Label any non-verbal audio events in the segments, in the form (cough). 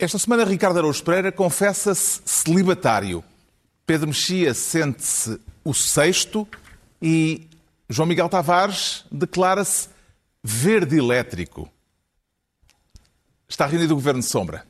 Esta semana, Ricardo Araújo Pereira confessa-se celibatário. Pedro Mexia sente-se o sexto e João Miguel Tavares declara-se verde elétrico. Está reunido o Governo de Sombra.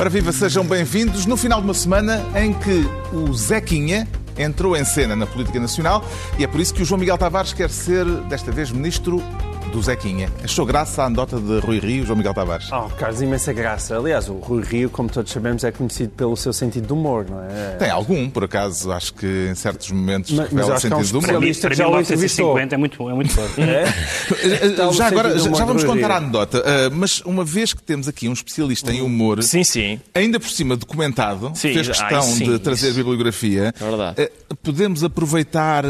Ora viva, sejam bem-vindos. No final de uma semana em que o Zequinha entrou em cena na política nacional e é por isso que o João Miguel Tavares quer ser, desta vez, ministro do Zequinha. Achou graça a andota de Rui Rio, João Miguel Tavares? Oh, Carlos, imensa graça. Aliás, o Rui Rio, como todos sabemos, é conhecido pelo seu sentido de humor, não é? Tem algum, por acaso, acho que em certos momentos Mas- mas revela que é um sentido de humor. Para já mim, o entrevistou. 1950 é muito, é muito forte. (laughs) Está o Já agora, já, do já vamos do contar a anedota, ah, mas uma vez que temos aqui um especialista em humor, Sim, sim. ainda por cima documentado, Sim, fez ai, questão sim, de trazer isso. bibliografia, É verdade. eh, podemos aproveitar eh,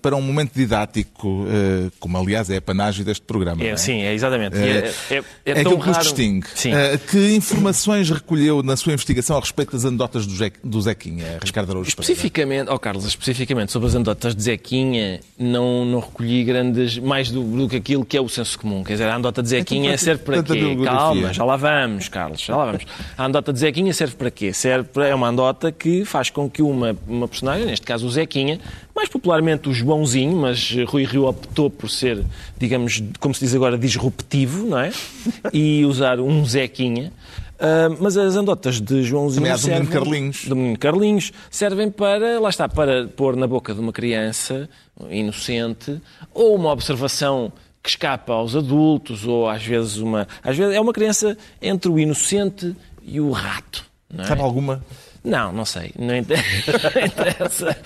para um momento didático, eh, como aliás é a panagem deste programa. É, é? sim, é exatamente. E É, É, é, é tão aquilo que raro. distingue. Sim. Eh, que informações recolheu na sua investigação a respeito das anedotas do, Ze- do Zequinha, Ricardo Araújo? Especificamente, ó Carlos, especificamente sobre as anedotas de Zequinha, não, não recolhi grandes, mais do, do que aquilo que é o senso comum. Quer dizer, a anedota de Zequinha Então, serve para quê? Calma, já lá vamos, Carlos, já lá vamos. A anedota de Zequinha serve para quê? Serve para, é uma anedota que faz com que uma, uma personagem, neste caso o Zequinha, mais popularmente o Joãozinho, mas Rui Rio optou por ser, digamos, como se diz agora, disruptivo, não é? (laughs) E usar um Zequinha. Ah, mas as anedotas de Joãozinho Também há do servem- Carlinhos. do Menino Carlinhos servem para, lá está, para pôr na boca de uma criança inocente ou uma observação que escapa aos adultos ou às vezes uma às vezes é uma criança entre o inocente e o rato. Não, é? Sabe alguma? Não, não sei, não inter- (laughs) não interessa,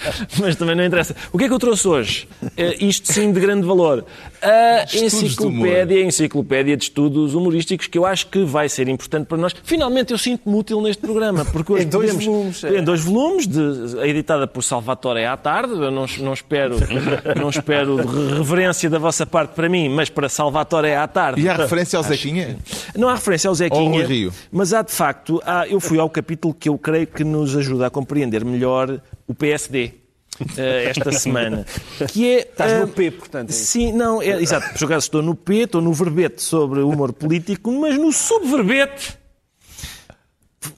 mas também não interessa. O que é que eu trouxe hoje? Eh, isto sim de grande valor. A humor. enciclopédia, a enciclopédia de estudos humorísticos que eu acho que vai ser importante para nós. Finalmente eu sinto-me útil neste programa, porque (laughs) hoje Em dois podemos- volumes, é. Em dois volumes, de- editada por Salvatore à tarde. Eu não, não espero, (laughs) não espero re- reverência da vossa parte para mim, mas para Salvatore à tarde. E há referência ao Zequinha? Não há referência ao Zequinha, ao Rio. mas há de facto, há- eu fui ao capítulo que eu creio que nos ajuda a compreender melhor o PSD. (laughs) eh, esta semana que é Estás eh, no P, portanto. é. Sim, não, é, exato. Por acaso estou no P, estou no verbete sobre humor político, mas no subverbete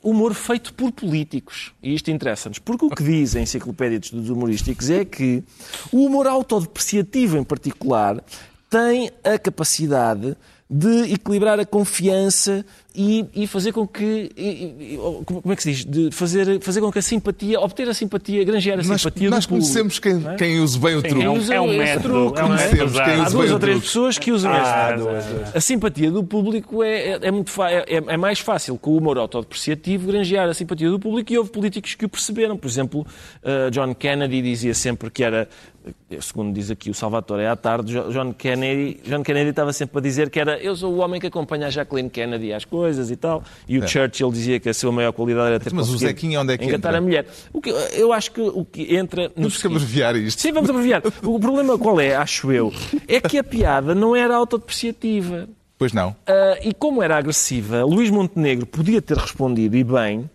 humor feito por políticos. E isto interessa-nos. Porque o que diz a Enciclopédia de Estudos Humorísticos é que o humor autodepreciativo, em particular, tem a capacidade de equilibrar a confiança e, e fazer com que. e- e- como é que se diz? De fazer, fazer com que a simpatia, obter a simpatia, granjear a Nós, simpatia nós do público. conhecemos quem, é? quem usa bem o truque. Quem usa É um método, truque, é um não método método. Há duas ou três truque. pessoas que usam Ah, esse. duas. A simpatia do público é, é, é muito é, é mais fácil com o humor autodepreciativo granjear a simpatia do público e houve políticos que o perceberam. Por exemplo, uh, John Kennedy dizia sempre que era, segundo diz aqui o Salvatore à tarde, Jo- John Kennedy, John Kennedy estava sempre a dizer que era eu sou o homem que acompanha a Jacqueline Kennedy às coisas e tal. E o Churchill dizia que a sua maior qualidade era ter Mas o Zequinha onde é que engatar entra? a mulher. O que, eu acho que o que entra Temos que abreviar isto. Sim, vamos abreviar. O problema qual é, acho eu, é que a piada não era autodepreciativa. Pois não. Ah, e como era agressiva, Luís Montenegro podia ter respondido, e bem,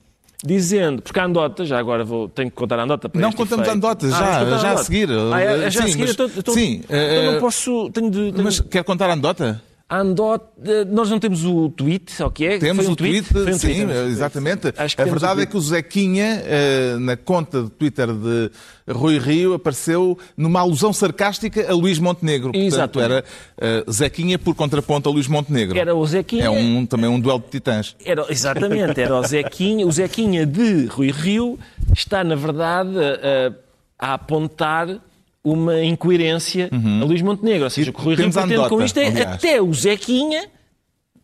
dizendo, porque a andota, já agora vou, tenho que contar a andota para Não contamos efeito. anedotas, Ah, já- contar já a andota. seguir. Ah, é, já Sim, a seguir, mas- então, então- sim, então eh, não posso, tenho de... Tenho, Mas quer contar a anedota? A andota, nós não temos o tweet, ok? Temos Foi um o tweet, Foi um sim, tweet. exatamente. Que a temos verdade é que o Zequinha, eh, na conta de Twitter de Rui Rio, apareceu numa alusão sarcástica a Luís Montenegro. Portanto, Exatamente. era eh, Zequinha por contraponto a Luís Montenegro. Era o Zequinha... É um, também um duelo de titãs. Era, exatamente, era o Zequinha. O Zequinha de Rui Rio está, na verdade, a, a apontar uma incoerência a Luís Montenegro. Ou seja, o que Rui Rio pretende com anedota, isto é aliás. até o Zequinha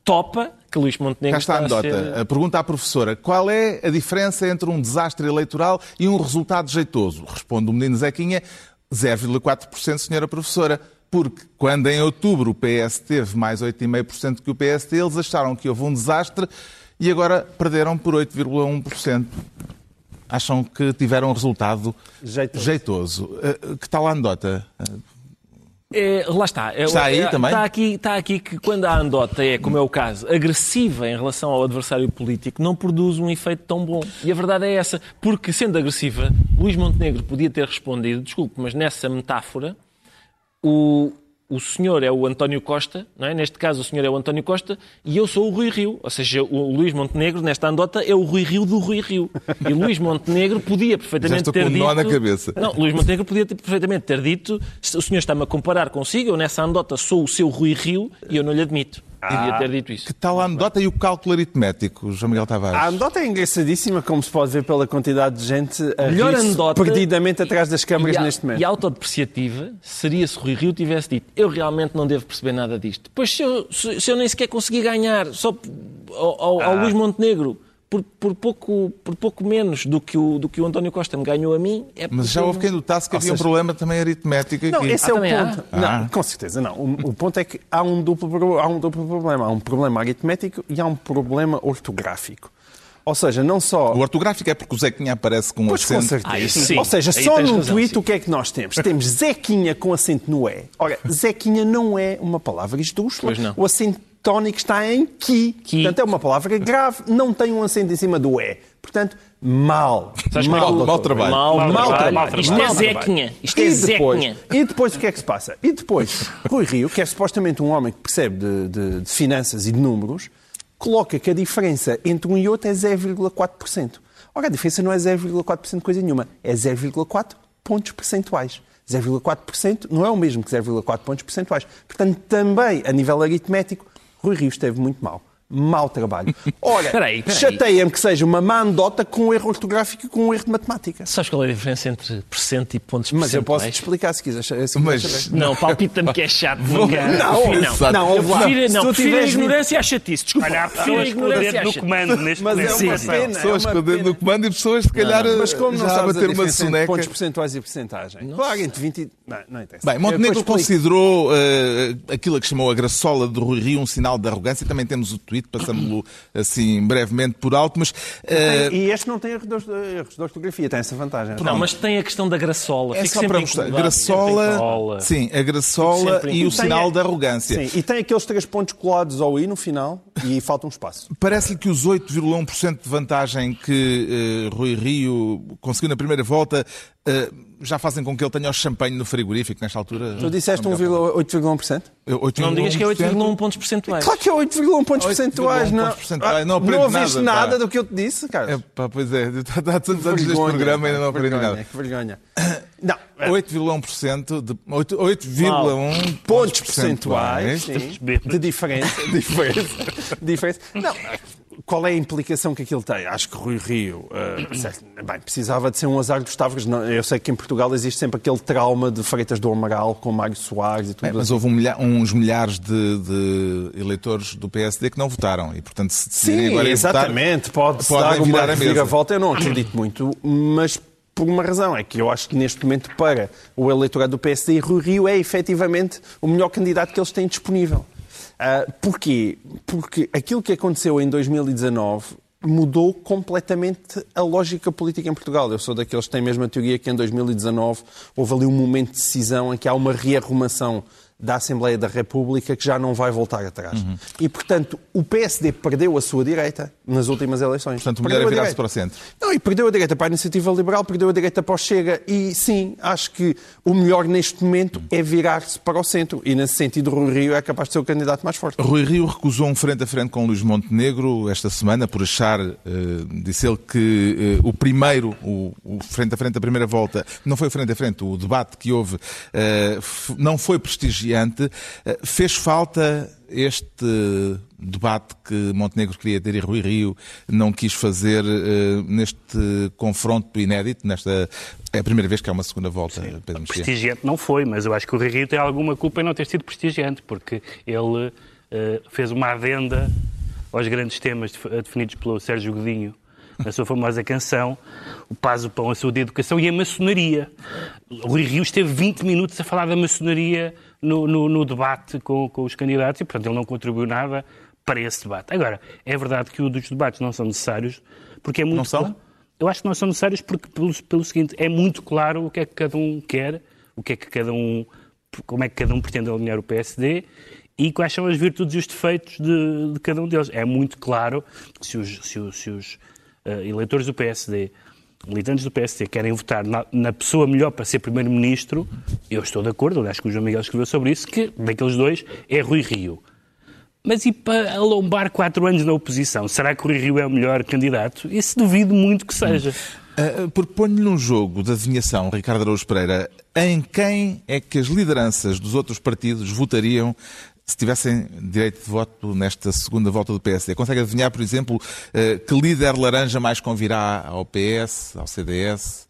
topa que Luís Montenegro Cá está a está a anedota. ser... A pergunta à professora. Qual é a diferença entre um desastre eleitoral e um resultado jeitoso? Responde o menino Zequinha, 0,4%, senhora professora. Porque quando em outubro o PS teve mais 8,5% que o PSD, eles acharam que houve um desastre e agora perderam por 8,1%. Acham que tiveram um resultado Jeitoso. jeitoso. Eh, Que tal a anedota? É, lá está. É, Está aí é, também? Está aqui, está aqui que quando a andota é, como é o caso, agressiva em relação ao adversário político, não produz um efeito tão bom. E a verdade é essa. Porque, sendo agressiva, Luís Montenegro podia ter respondido, desculpe, mas nessa metáfora, o, o senhor é o António Costa, não é? neste caso o senhor é o António Costa, e eu sou o Rui Rio. Ou seja, o Luís Montenegro, nesta andota, é o Rui Rio do Rui Rio. E Luís Montenegro podia perfeitamente estou ter com um dito... nó na cabeça. Não, Luís Montenegro podia ter, perfeitamente ter dito o senhor está-me a comparar consigo, eu nessa andota sou o seu Rui Rio e eu não lhe admito. Devia ter dito isso. Que tal a anedota e o cálculo aritmético, João Miguel Tavares? A anedota é engraçadíssima, como se pode ver pela quantidade de gente a Melhor anedota- perdidamente atrás das câmaras E, a- neste momento. e autodepreciativa seria se Rui Rio tivesse dito eu realmente não devo perceber nada disto. Pois se eu, se, se eu nem sequer consegui ganhar só ao, ao- Ah. ao Luís Montenegro por, por pouco, por pouco menos do que, o, do que o António Costa me ganhou a mim, é Mas já houve quem notasse que havia um seja- problema também aritmético aqui. Não, esse é Ah, o também há? ponto. Ah. Não, com certeza não. O, o ponto é que há um, duplo, há um duplo problema. Há um problema aritmético e há um problema ortográfico. Ou seja, não só... O ortográfico é porque o Zequinha aparece com um Pois com acento. certeza. Ah, isso sim. Ou seja, Aí só num razão, tweet sim. o que é que nós temos? Temos Zequinha com acento no E. Ora, Zequinha não é uma palavra esdrúxula. Não. O acento tónico está em ki. Ki. Portanto, é uma palavra grave, não tem um acento em cima do E. Portanto, mal. É Mal, que- mal trabalho. Mal, Mal trabalho. trabalho. Isto Mal é trabalho. Zequinha. Isto é E depois, Zequinha. e depois o que é que se passa? E depois, Rui Rio, que é supostamente um homem que percebe de, de- de finanças e de números, coloca que a diferença entre um e outro é 0,4%. Ora, a diferença não é 0,4% coisa nenhuma, é 0,4 pontos percentuais. 0,4% não é o mesmo que 0,4 pontos percentuais. Portanto, também, a nível aritmético, Rui Rio esteve muito mal. Mau trabalho. (laughs) Ora, Espera aí, espera aí. chateia-me que seja uma má andota com um erro ortográfico e com um erro de matemática. Sabes qual é a diferença entre percento e pontos Mas eu posso te explicar se quiseres. Se Mas-. Não, palpita-me que é chato. Não, Não, não, Eu ouve lá. prefiro, Se não, prefiro a ignorância à chatice. Desculpa, Olha, há prefiro a pessoas com o ignorância dedo no comando neste Mas é momento. uma sim. pena. Pessoas é uma com o dedo no comando e pessoas, se calhar, Mas como não já a sabes a bater uma soneca. pontos percentuais e percentagem? Claro, entre 20 e... Não, não interessa. Bem, Montenegro Eu considerou eh, aquilo a que chamou a graçola de Rui Rio um sinal de arrogância. Também temos o tweet, passamos-lo assim brevemente por alto, mas eh, E este não tem erros de, erros de ortografia, tem essa vantagem. Não, mas tem a questão da graçola. é Fico só sempre para mostrar. Graçola, sim, a graçola e o sinal a- de arrogância. Sim, e tem aqueles três pontos colados ao I no final e falta um espaço. Parece-lhe que os 8,1% de vantagem que eh, Rui Rio conseguiu na primeira volta eh, já fazem com que ele tenha o champanhe no frigorífico nesta altura. Tu disseste 1,8,1%? Não me digas que é 8,1%. 8,1 pontos percentuais. Claro que é 8,1 pontos 8,1 percentuais. Não. Não Ah, aprendo não ouviste nada, nada, do que eu te disse, cara. É, pá, pois é, (laughs) há tantos anos neste programa e ainda não aprendi nada. Que vergonha. (coughs) Não, 8,1% de 8 8,1 pontos percentuais de diferença. (laughs) diferença, diferença. Não, qual é a implicação que aquilo tem? Acho que Rui Rio eh, certo, bem, precisava de ser um azar dos Tavares. Não, Eu sei que em Portugal existe sempre aquele trauma de Freitas do Amaral com Mário Soares e tudo É, mas assim. houve um milha- uns milhares de, de eleitores do PSD que não votaram e, portanto, se decidirem Sim, agora exatamente. Pode-se podem dar uma reviravolta. Eu não acredito muito, mas por uma razão. É que eu acho que neste momento, para o eleitorado do PSD, Rui Rio é efetivamente o melhor candidato que eles têm disponível. Ah, porquê? Porque aquilo que aconteceu em 2019 mudou completamente a lógica política em Portugal. Eu sou daqueles que têm mesmo a teoria que em 2019 houve ali um momento de decisão em que há uma rearrumação da Assembleia da República que já não vai voltar atrás. Uhum. E, portanto, o PSD perdeu a sua direita nas últimas eleições. Portanto, melhor é virar-se para o centro. Não, e perdeu a direita para a Iniciativa Liberal, perdeu a direita para o Chega. E sim, acho que o melhor neste momento é virar-se para o centro. E nesse sentido, Rui Rio é capaz de ser o candidato mais forte. Rui Rio recusou um frente a frente com Luís Montenegro esta semana por achar, eh, disse ele, que eh, o primeiro, o, o frente a frente da primeira volta, não foi o frente a frente, o debate que houve eh, não foi prestigiante. Eh, fez falta este debate que Montenegro queria ter e Rui Rio não quis fazer eh, neste confronto inédito, nesta é a primeira vez que há uma segunda volta, Pedro Mexia. Prestigiante não foi, mas eu acho que o Rui Rio tem alguma culpa em não ter sido prestigiante, porque ele eh, fez uma adenda aos grandes temas def- definidos pelo Sérgio Godinho na sua famosa canção O Paz, o Pão, a Saúde e a Educação e a maçonaria. O Rui Rio esteve 20 minutos a falar da maçonaria no, no- no debate com, com os candidatos e, portanto, ele não contribuiu nada para esse debate. Agora, é verdade que os debates não são necessários, porque é muito... Não são? Eu acho que não são necessários porque, pelo, pelo seguinte, é muito claro o que é que cada um quer, o que é que cada um como é que cada um pretende alinhar o PSD e quais são as virtudes e os defeitos de, de cada um deles. É muito claro que se os, se os, se os uh, eleitores do PSD, militantes do PSD, querem votar na, na pessoa melhor para ser primeiro-ministro, eu estou de acordo, aliás que o João Miguel escreveu sobre isso, que daqueles dois é Rui Rio. Mas e para alombar quatro anos na oposição? Será que Rui Rio é o melhor candidato? Isso duvido muito que seja. Uh, Proponho-lhe um jogo de adivinhação, Ricardo Araújo Pereira, em quem é que as lideranças dos outros partidos votariam se tivessem direito de voto nesta segunda volta do PSD. Consegue adivinhar, por exemplo, uh, que líder laranja mais convirá ao PS, ao CDS,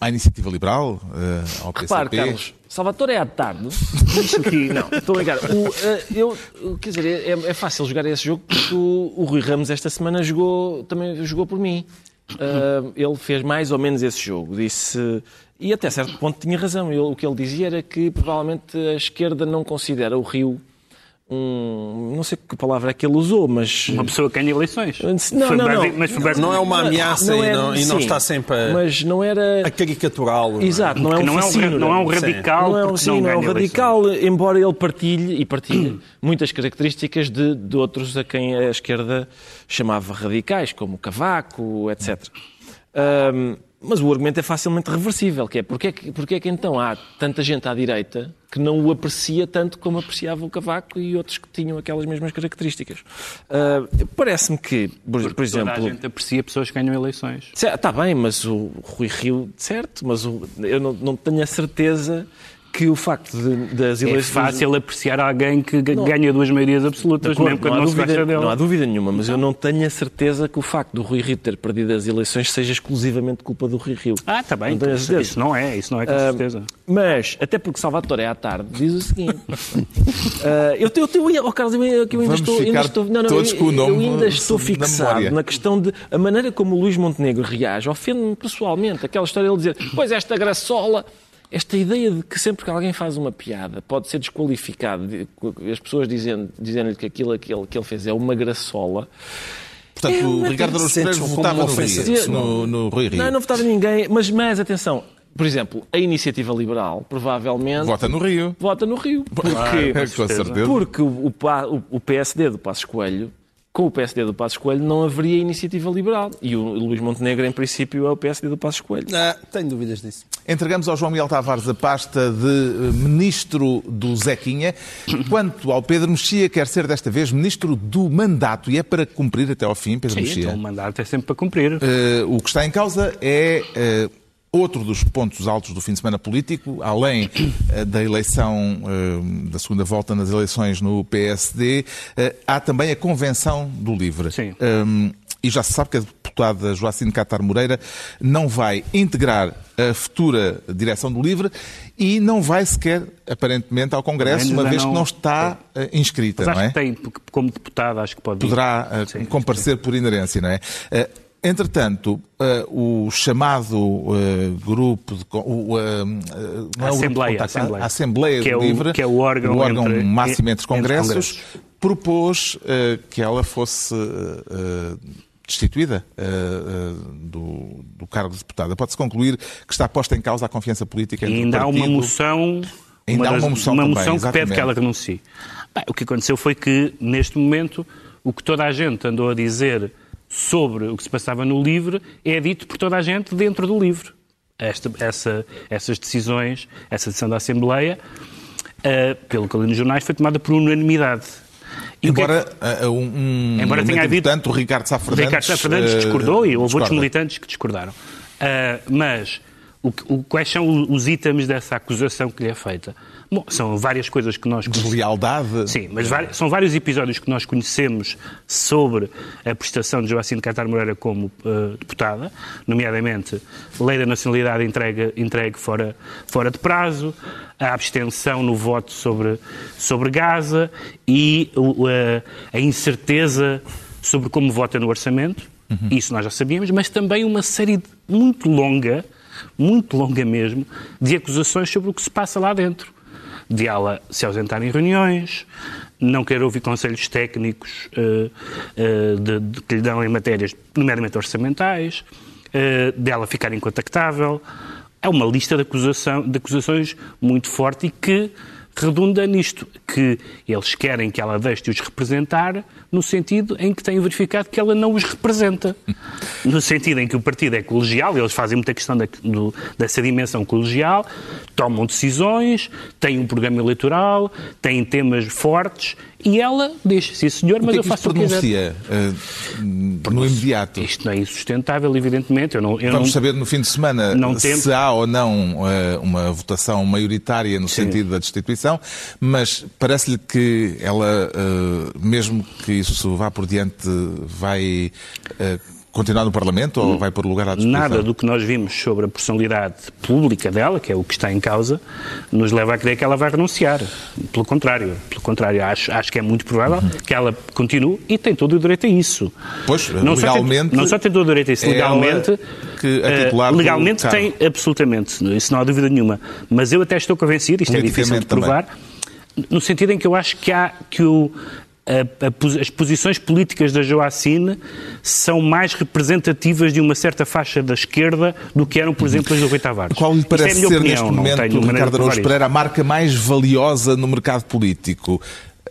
à Iniciativa Liberal, uh, ao PCP? Repare, Carlos, Salvatore é à tarde. Diz que, não, estou a brincar. O, uh, eu, quer dizer, é, é, fácil jogar esse jogo porque o, o Rui Ramos esta semana jogou, também jogou por mim. Uh, ele fez mais ou menos esse jogo. Disse. E até certo ponto tinha razão. Ele, o que ele dizia era que provavelmente a esquerda não considera o Rio um. Não sei que palavra é que ele usou, mas. Uma pessoa que ganha eleições. Não, não, não. Mas não, não é uma ameaça não, não é, e, não, e não está sempre a, mas não era... a caricaturá-lo. Exato, não é um, não é um, não é um radical. Não é um, sim, não é um radical, eleições. embora ele partilhe e partilhe (clears throat) muitas características de, de outros a quem a esquerda chamava radicais, como Cavaco, etc. Um, mas o argumento é facilmente reversível, que é porque é que, porque é que então há tanta gente à direita que não o aprecia tanto como apreciava o Cavaco e outros que tinham aquelas mesmas características. Uh, Parece-me que, por, por exemplo... Toda a gente aprecia pessoas que ganham eleições. Está bem, mas o Rui Rio, certo, mas o, eu não, não tenho a certeza que o facto de, das é eleições... É fácil apreciar alguém que não, ganha duas maiorias absolutas, acordo, mesmo quando não, não se dúvida, dele. Não há dúvida nenhuma, mas eu não tenho a certeza que o facto do Rui Rio ter perdido as eleições seja exclusivamente culpa do Rui Rio. Ah, está bem. Não isso, isso não é, isso não é com uh, certeza. Mas, até porque Salvatore é à tarde, diz o seguinte... uh, (laughs) eu, eu, eu, oh, Carlos, eu, eu ainda Vamos estou... Ainda estou não, não, todos eu, com o nome eu ainda estou fixado na, na questão de... A maneira como o Luís Montenegro reage ofende-me pessoalmente. Aquela história de ele dizer, pois esta graçola esta ideia de que sempre que alguém faz uma piada pode ser desqualificado, as pessoas dizendo-lhe dizendo que aquilo que ele, que ele fez é uma graçola. Portanto, é o Ricardo Araújo Pereira votava no, Rio, no, no Rui Rio. Não, não votava ninguém, mas, mas atenção, por exemplo, a Iniciativa Liberal provavelmente... Vota no Rio. Vota no Rio. Porquê? Ah, com certeza. Porque o, o, o PSD do Passos Coelho com o PSD do Passos Coelho não haveria iniciativa liberal. E o Luís Montenegro, em princípio, é o PSD do Passos Coelho. Ah, tenho dúvidas disso. Entregamos ao João Miguel Tavares a pasta de eh, ministro do Zequinha. Quanto ao Pedro Mexia, quer ser desta vez ministro do mandato e é para cumprir até ao fim, Pedro Sim, Mexia. Então, o mandato é sempre para cumprir. Uh, o que está em causa é. Uh, Outro dos pontos altos do fim de semana político, além uh, da eleição, uh, da segunda volta nas eleições no PSD, uh, há também a Convenção do Livre. Sim. E já se sabe que a deputada Joacine Catar Moreira não vai integrar a futura direção do LIVRE e não vai sequer, aparentemente, ao Congresso, uma vez não... que não está inscrita, Mas não é? que tem, como deputada, acho que pode Poderá sim, comparecer sim. por inerência, não é? Entretanto, uh, o chamado uh, grupo de. Uh, não é Assembleia, o Assembleia, a Assembleia que é o, Livre, que é o órgão, o órgão entre, máximo entre congressos, entre congressos. propôs que ela fosse destituída do, do, cargo de deputada. Pode-se concluir que está posta em causa a confiança política entre e ainda o partido... há uma moção. Ainda uma há uma moção, uma também, moção que exatamente. pede que ela renuncie. Bem, o que aconteceu foi que, neste momento, o que toda a gente andou a dizer sobre o que se passava no LIVRE é dito por toda a gente dentro do LIVRE. Esta, essa, essas decisões, essa decisão da Assembleia, uh, pelo que eu li nos jornais, foi tomada por unanimidade. E embora que é, uh, um, embora tenha havido, portanto, o Ricardo Sá Fernandes, Ricardo Sá Fernandes discordou e houve discorda. outros militantes que discordaram. Mas o, o, quais são os itens dessa acusação que lhe é feita? Bom, são várias coisas que nós... Deslealdade? Sim, mas são vários episódios que nós conhecemos sobre a prestação de Joacine Catar Moreira como uh, deputada, nomeadamente lei da nacionalidade entregue, entregue fora, fora de prazo, a abstenção no voto sobre, sobre Gaza e uh, a incerteza sobre como vota no orçamento, uhum. isso nós já sabíamos, mas também uma série muito longa, muito longa mesmo, de acusações sobre o que se passa lá dentro de ela se ausentar em reuniões, não querer ouvir conselhos técnicos uh, uh, de, de, que lhe dão em matérias, nomeadamente orçamentais, uh, dela ficar incontactável, é uma lista de, acusação, de acusações muito forte e que redunda nisto, que eles querem que ela deixe de os representar no sentido em que têm verificado que ela não os representa. No sentido em que o partido é colegial, eles fazem muita questão da, do, dessa dimensão colegial, tomam decisões, têm um programa eleitoral, têm temas fortes e ela diz, sim senhor, mas é eu faço o que quiser. pronuncia uh, no imediato? Isto não é insustentável, evidentemente. Eu não, eu Vamos não... saber no fim de semana se há ou não uh, uma votação maioritária no sentido da destituição, mas parece-lhe que ela, uh, mesmo que isso vá por diante, vai continuar no Parlamento ou vai pôr lugar à destituição? Nada do que nós vimos sobre a personalidade pública dela, que é o que está em causa, nos leva a crer que ela vai renunciar. Pelo contrário, pelo contrário, acho, acho que é muito provável que ela continue e tem todo o direito a isso. Pois, não Só legalmente, tem, não só tem todo o direito a isso, é legalmente. a do legalmente tem, absolutamente, isso não há dúvida nenhuma. Mas eu até estou convencido, isto é difícil de provar, no sentido em que eu acho que há que o. a- a as posições políticas da Joacine são mais representativas de uma certa faixa da esquerda do que eram, por exemplo, as do Rui Tavares. Qual lhe é parece minha ser opinião, neste momento, Ricardo Araújo. Pereira, a marca mais valiosa no mercado político?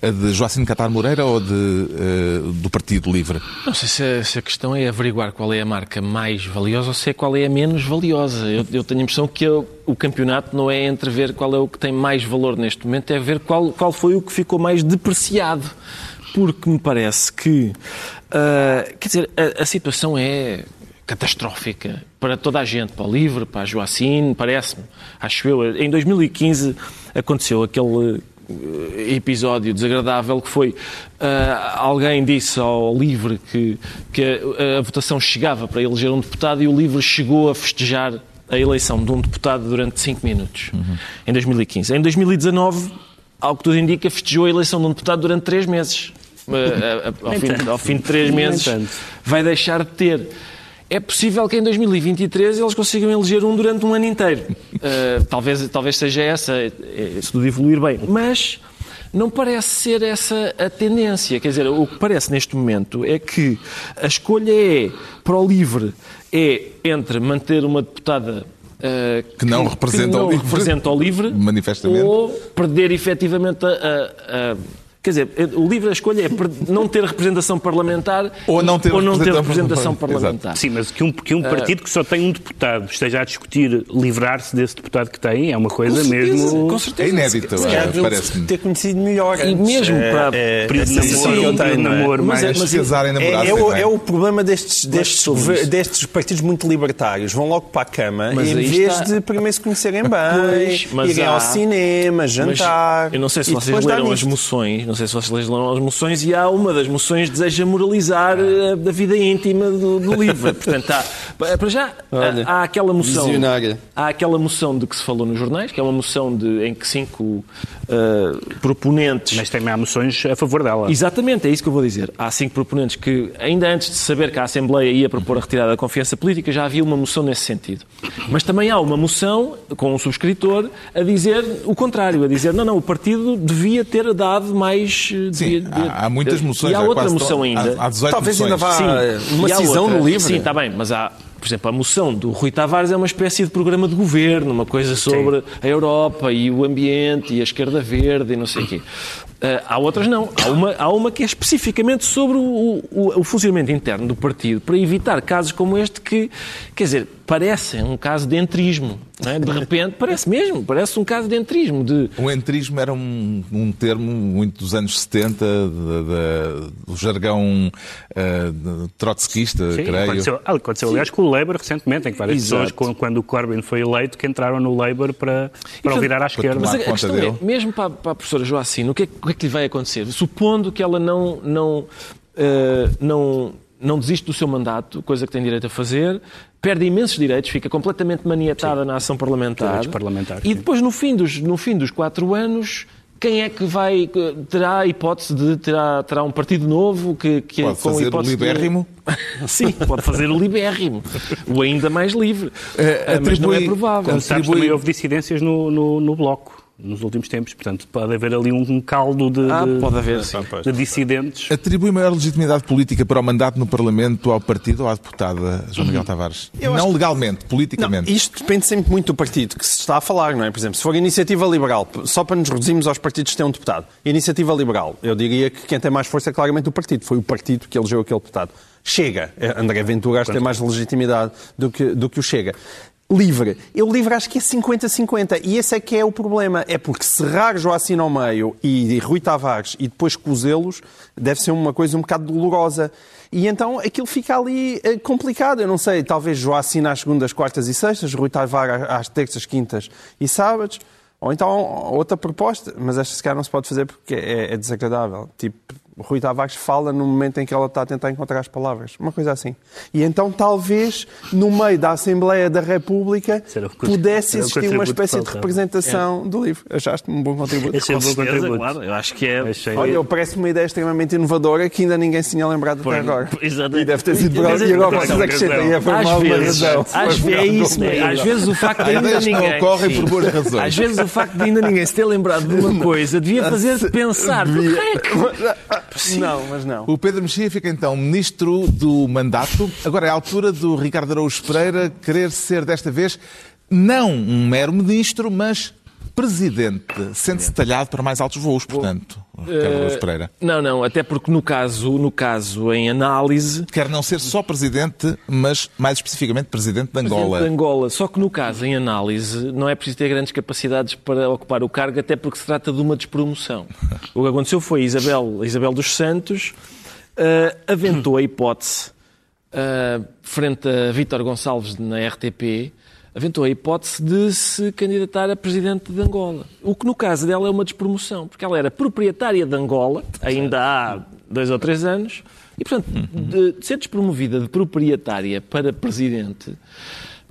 A de Joacim Catar Moreira ou de, uh, do Partido Livre? Não sei se a, se a questão é averiguar qual é a marca mais valiosa ou se é qual é a menos valiosa. Eu, eu tenho a impressão que eu- o campeonato não é entre ver qual é o que tem mais valor neste momento, é ver qual, qual foi o que ficou mais depreciado. Porque me parece que, ah, quer dizer, a, a situação é catastrófica para toda a gente, para o Livre, para a Joacine, parece-me, acho eu. Em 2015 aconteceu aquele episódio desagradável que foi ah, alguém disse ao Livre que, que a, a votação chegava para eleger um deputado e o Livre chegou a festejar a eleição de um deputado durante 5 minutos em 2015. Em 2019, ao que tudo indica, festejou a eleição de um deputado durante 3 meses. Ah, ao, fim, ao fim de 3 Nem meses vai deixar de ter. É possível que em 2023 eles consigam eleger um durante um ano inteiro. Uh, (laughs) talvez, talvez seja essa, eh, se tudo evoluir bem. Mas não parece ser essa a tendência. Quer dizer, o que parece neste momento é que a escolha é, para o LIVRE, é entre manter uma deputada uh, Que não representa não o LIVRE, representa o LIVRE (laughs) manifestamente. ou perder efetivamente a- a Quer dizer, o livre a escolha é não ter representação parlamentar Ou não ter representação, representação parlamentar. Sim, mas que um, que um partido que só tem um deputado esteja a discutir livrar-se desse deputado que tem é uma coisa Com certeza, mesmo. com É certeza. calhar devia parece-me. ter conhecido melhor. E antes. mesmo É- para- é, Período de sensação namoro, tenho, não é? namoro, Mas é- mas Se casarem, É, namorassem, é o, não é? é o problema destes, destes, destes partidos muito libertários. Vão logo para a cama Mas em vez está- de primeiro se conhecerem bem, Pois, mas irem há- ao cinema, Mas jantar. eu não sei se e vocês leram as moções, não sei se vocês leram as moções e há uma das moções que deseja moralizar eh, da vida íntima do, do livro. (laughs) Portanto, há, para já Olha, há, há aquela moção, visionária. há aquela moção de que se falou nos jornais, que é uma moção de, em que cinco eh, proponentes Mas tem moções a favor dela. Exatamente, é isso que eu vou dizer. Há cinco proponentes que, ainda antes de saber que a Assembleia ia propor a retirada da confiança política, já havia uma moção nesse sentido. Mas também há uma moção, com um subscritor, a dizer o contrário, a dizer, não, não, o partido devia ter dado mais... eh, Sim, devia- há, há muitas moções. E há há outra moção to- ainda. Há, há 18 Talvez ainda moções. vá- Sim, uma e há cisão outra- no livre. Sim, está bem, mas há, por exemplo, a moção do Rui Tavares é uma espécie de programa de governo, uma coisa sobre a Europa e o ambiente e a esquerda verde e não sei o quê. Ah, há outras não. Há uma, há uma que é especificamente sobre o, o- o funcionamento interno do partido, para evitar casos como este que, quer dizer, parecem um caso de entrismo. Não é? De repente, parece mesmo, parece um caso de entrismo, de O entrismo era um, um termo muito dos anos 70, de- de- do jargão de trotskista, Sim, creio. aconteceu, aconteceu aliás, com o Labour recentemente, em que várias Exato. pessoas, quando o Corbyn foi eleito, que entraram no Labour para, para o virar à esquerda. Mas a, a conta questão dele. é, mesmo para, para a professora Joacine, o que, é, o que é que lhe vai acontecer? Supondo que ela não, não, eh, não, não desiste do seu mandato, coisa que tem direito a fazer, perde imensos direitos, fica completamente maniatada na ação parlamentar. Direitos parlamentares, E sim. depois, no fim dos, no fim dos quatro anos, quem é que vai eh, terá a hipótese de terá, terá um partido novo que, que Pode com fazer o hipótese de- libérrimo. (laughs) Sim, pode fazer o libérrimo, o ainda mais livre. Eh, Ah, mas não é atribui- provável. Como sabes, Atribui- também houve dissidências no, no, no Bloco. Nos últimos tempos. Portanto, pode haver ali um caldo de, Ah, de- haver, sim. de dissidentes. Atribui maior legitimidade política para o mandato no Parlamento ao partido ou à deputada João Miguel Tavares? Eu não acho- legalmente, Não, politicamente. isto depende sempre muito do partido que se está a falar, não é? Por exemplo, se for Iniciativa Liberal, só para nos reduzirmos aos partidos que têm um deputado, Iniciativa Liberal, eu diria que quem tem mais força é claramente o partido. Foi o partido que elegeu aquele deputado. Chega. Eh, André Ventura acho que tem mais legitimidade do que, do que o Chega. Livre. Eu livre acho que é 50-50. E esse é que é o problema. É porque serrar Joacim ao meio e Rui Tavares e depois cozê-los deve ser uma coisa um bocado dolorosa. E então aquilo fica ali eh, complicado. Eu não sei, talvez Joacim às segundas, quartas e sextas, Rui Tavares às terças, quintas e sábados. Ou então outra proposta, mas esta se calhar não se pode fazer porque é, é desagradável. Tipo, o Rui Tavares fala no momento em que ela está a tentar encontrar as palavras. Uma coisa assim. E então talvez no meio da Assembleia da República pudesse existir uma espécie de representação do livro. Achaste-me um bom contributo? Esse é um bom contributo. claro. Eu acho que é. Achei- Olha, eu parece uma ideia extremamente inovadora que ainda ninguém se tinha lembrado até Pois, agora. exatamente. E deve ter sido por dizer, E agora por vocês acrescentem. É por Às uma vezes, razão. às por vezes, é isso, né? às vezes o facto de ainda ninguém. ocorrem por boas razões. Às vezes o facto de ainda ninguém se ter lembrado de uma (laughs) coisa devia fazer pensar. Que Não, mas não. O Pedro Mexia fica então ministro do mandato. Agora é a altura do Ricardo Araújo Pereira querer ser desta vez não um mero ministro, mas presidente. Sente-se talhado para mais altos voos, portanto, Ricardo Araújo Pereira. Não, não, até porque no caso, no caso em análise, Quer não ser só presidente, mas mais especificamente presidente de Angola. Presidente de Angola. Só que no caso, em análise, não é preciso ter grandes capacidades para ocupar o cargo, até porque se trata de uma despromoção. (laughs) O que aconteceu foi Isabel, Isabel dos Santos eh, aventou a hipótese, eh, frente a Vítor Gonçalves na RTP, aventou a hipótese de se candidatar a presidente de Angola. O que no caso dela é uma despromoção, porque ela era proprietária de Angola, ainda há dois ou três anos, e portanto, de ser despromovida de proprietária para presidente,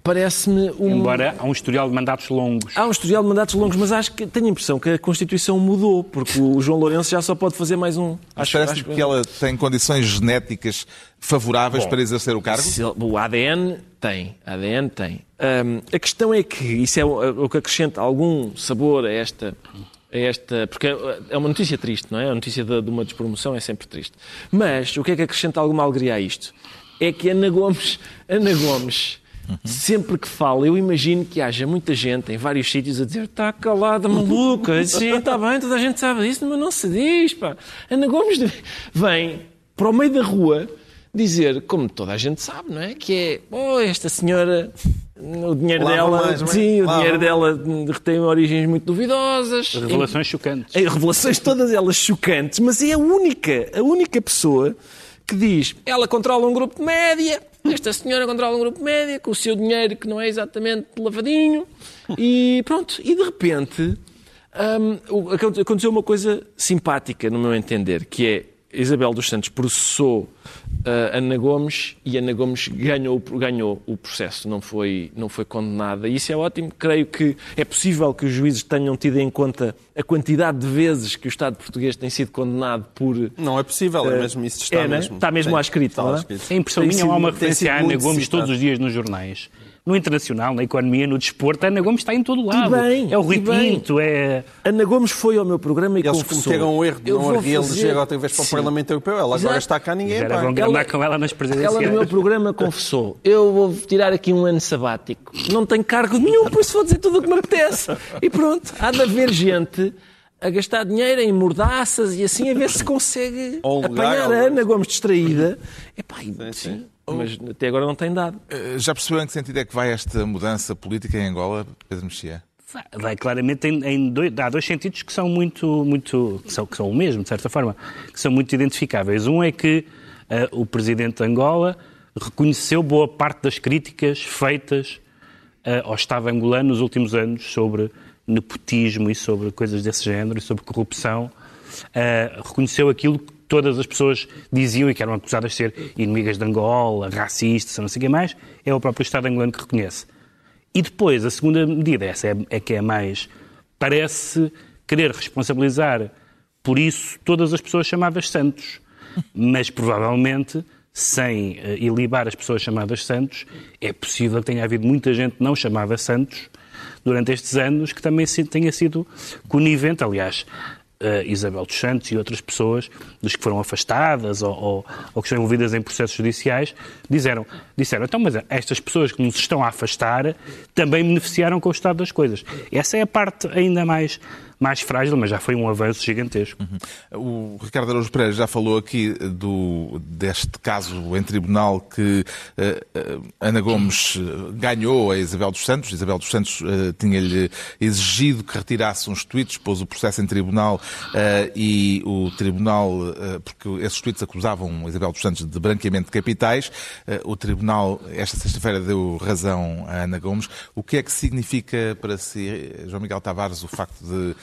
parece-me um... Embora há um historial de mandatos longos. Há um historial de mandatos longos, mas acho que tenho a impressão que a Constituição mudou, porque o João Lourenço já só pode fazer mais um. Mas parece que ela tem condições genéticas favoráveis para exercer o cargo? Se- O ADN tem, ADN tem. Hum, a questão é que isso é o, o que acrescenta algum sabor a esta, a esta. Porque é- é uma notícia triste, não é? A notícia de, de uma despromoção é sempre triste. Mas o que é que acrescenta alguma alegria a isto? É que Ana Gomes, Ana Gomes, sempre que fala, eu imagino que haja muita gente em vários sítios a dizer está calada, maluca, (laughs) sim, está bem, toda a gente sabe disso, mas não se diz, pá. Ana Gomes vem para o meio da rua dizer, como toda a gente sabe, não é? Que é, oh, esta senhora, o dinheiro Lava dela, mais, é? sim, o Lava dinheiro dela tem origens muito duvidosas. Revelações chocantes. Em revelações todas elas chocantes, mas é a única, a única pessoa que diz, ela controla um grupo de média, esta senhora controla um grupo de média, com o seu dinheiro que não é exatamente lavadinho, e pronto, e de repente o- aconteceu uma coisa simpática, no meu entender, que é Isabel dos Santos processou ah, Ana Gomes e Ana Gomes ganhou, o- ganhou o processo, não foi, não foi condenada. E isso é ótimo. Creio que é possível que os juízes tenham tido em conta a quantidade de vezes que o Estado português tem sido condenado por. Não é possível, é mesmo isso está é, né? mesmo. Está mesmo Sim, lá escrito, está não é? escrito. É impressão Tem minha, sido- há uma tem referência à Ana Gomes citado. todos os dias nos jornais. No internacional, na economia, no desporto, a Ana Gomes está em todo lado. bem, é o Rui bem. Pinto, é... Ana Gomes foi ao meu programa e Eles confessou. cometeram o erro de não a reeleger outra vez para o Sim. Parlamento Europeu. Ela agora Exato. está cá, ninguém Era bom Ela- com ela nas presidenciais. Ela no meu programa confessou: Eu vou tirar aqui um ano sabático. Não tenho cargo nenhum, por isso vou dizer tudo o que me apetece. E pronto, há de haver gente a gastar dinheiro em mordaças e assim a ver se consegue lugar, apanhar a Ana Gomes distraída. Epá, e- sim, sim. Mas até agora não tem dado. Eh, Já percebeu em que sentido é que vai esta mudança política em Angola, Pedro Mexia? Vai- claramente em, em dois, há dois sentidos que são muito, muito que são, que são o mesmo, de certa forma, que são muito identificáveis. Um é que eh, o presidente de Angola reconheceu boa parte das críticas feitas eh, ao Estado angolano nos últimos anos sobre nepotismo e sobre coisas desse género e sobre corrupção. Eh, reconheceu aquilo que todas as pessoas diziam e que eram acusadas de ser inimigas de Angola, racistas, não sei o que mais. É o próprio Estado angolano que reconhece. E depois, a segunda medida, essa é, é que é mais. Parece querer responsabilizar por isso todas as pessoas chamadas santos. Mas provavelmente, sem eh, ilibar as pessoas chamadas santos, é possível que tenha havido muita gente não chamada santos durante estes anos que também tenha sido conivente. Aliás, uh, Isabel dos Santos e outras pessoas, dos que foram afastadas ou, ou, ou, que estão envolvidas em processos judiciais, disseram, disseram, então, mas estas pessoas que nos estão a afastar também beneficiaram com o estado das coisas. Essa é a parte ainda mais mais frágil, mas já foi um avanço gigantesco. Uhum. O Ricardo Araújo Pereira já falou aqui do, deste caso em tribunal que uh, Ana Gomes ganhou a Isabel dos Santos. Isabel dos Santos uh, tinha-lhe exigido que retirasse uns tweets, pôs o processo em tribunal uh, e o tribunal, porque esses tweets acusavam Isabel dos Santos de branqueamento de capitais, o tribunal esta sexta-feira deu razão a Ana Gomes. O que é que significa para si, João Miguel Tavares, o facto de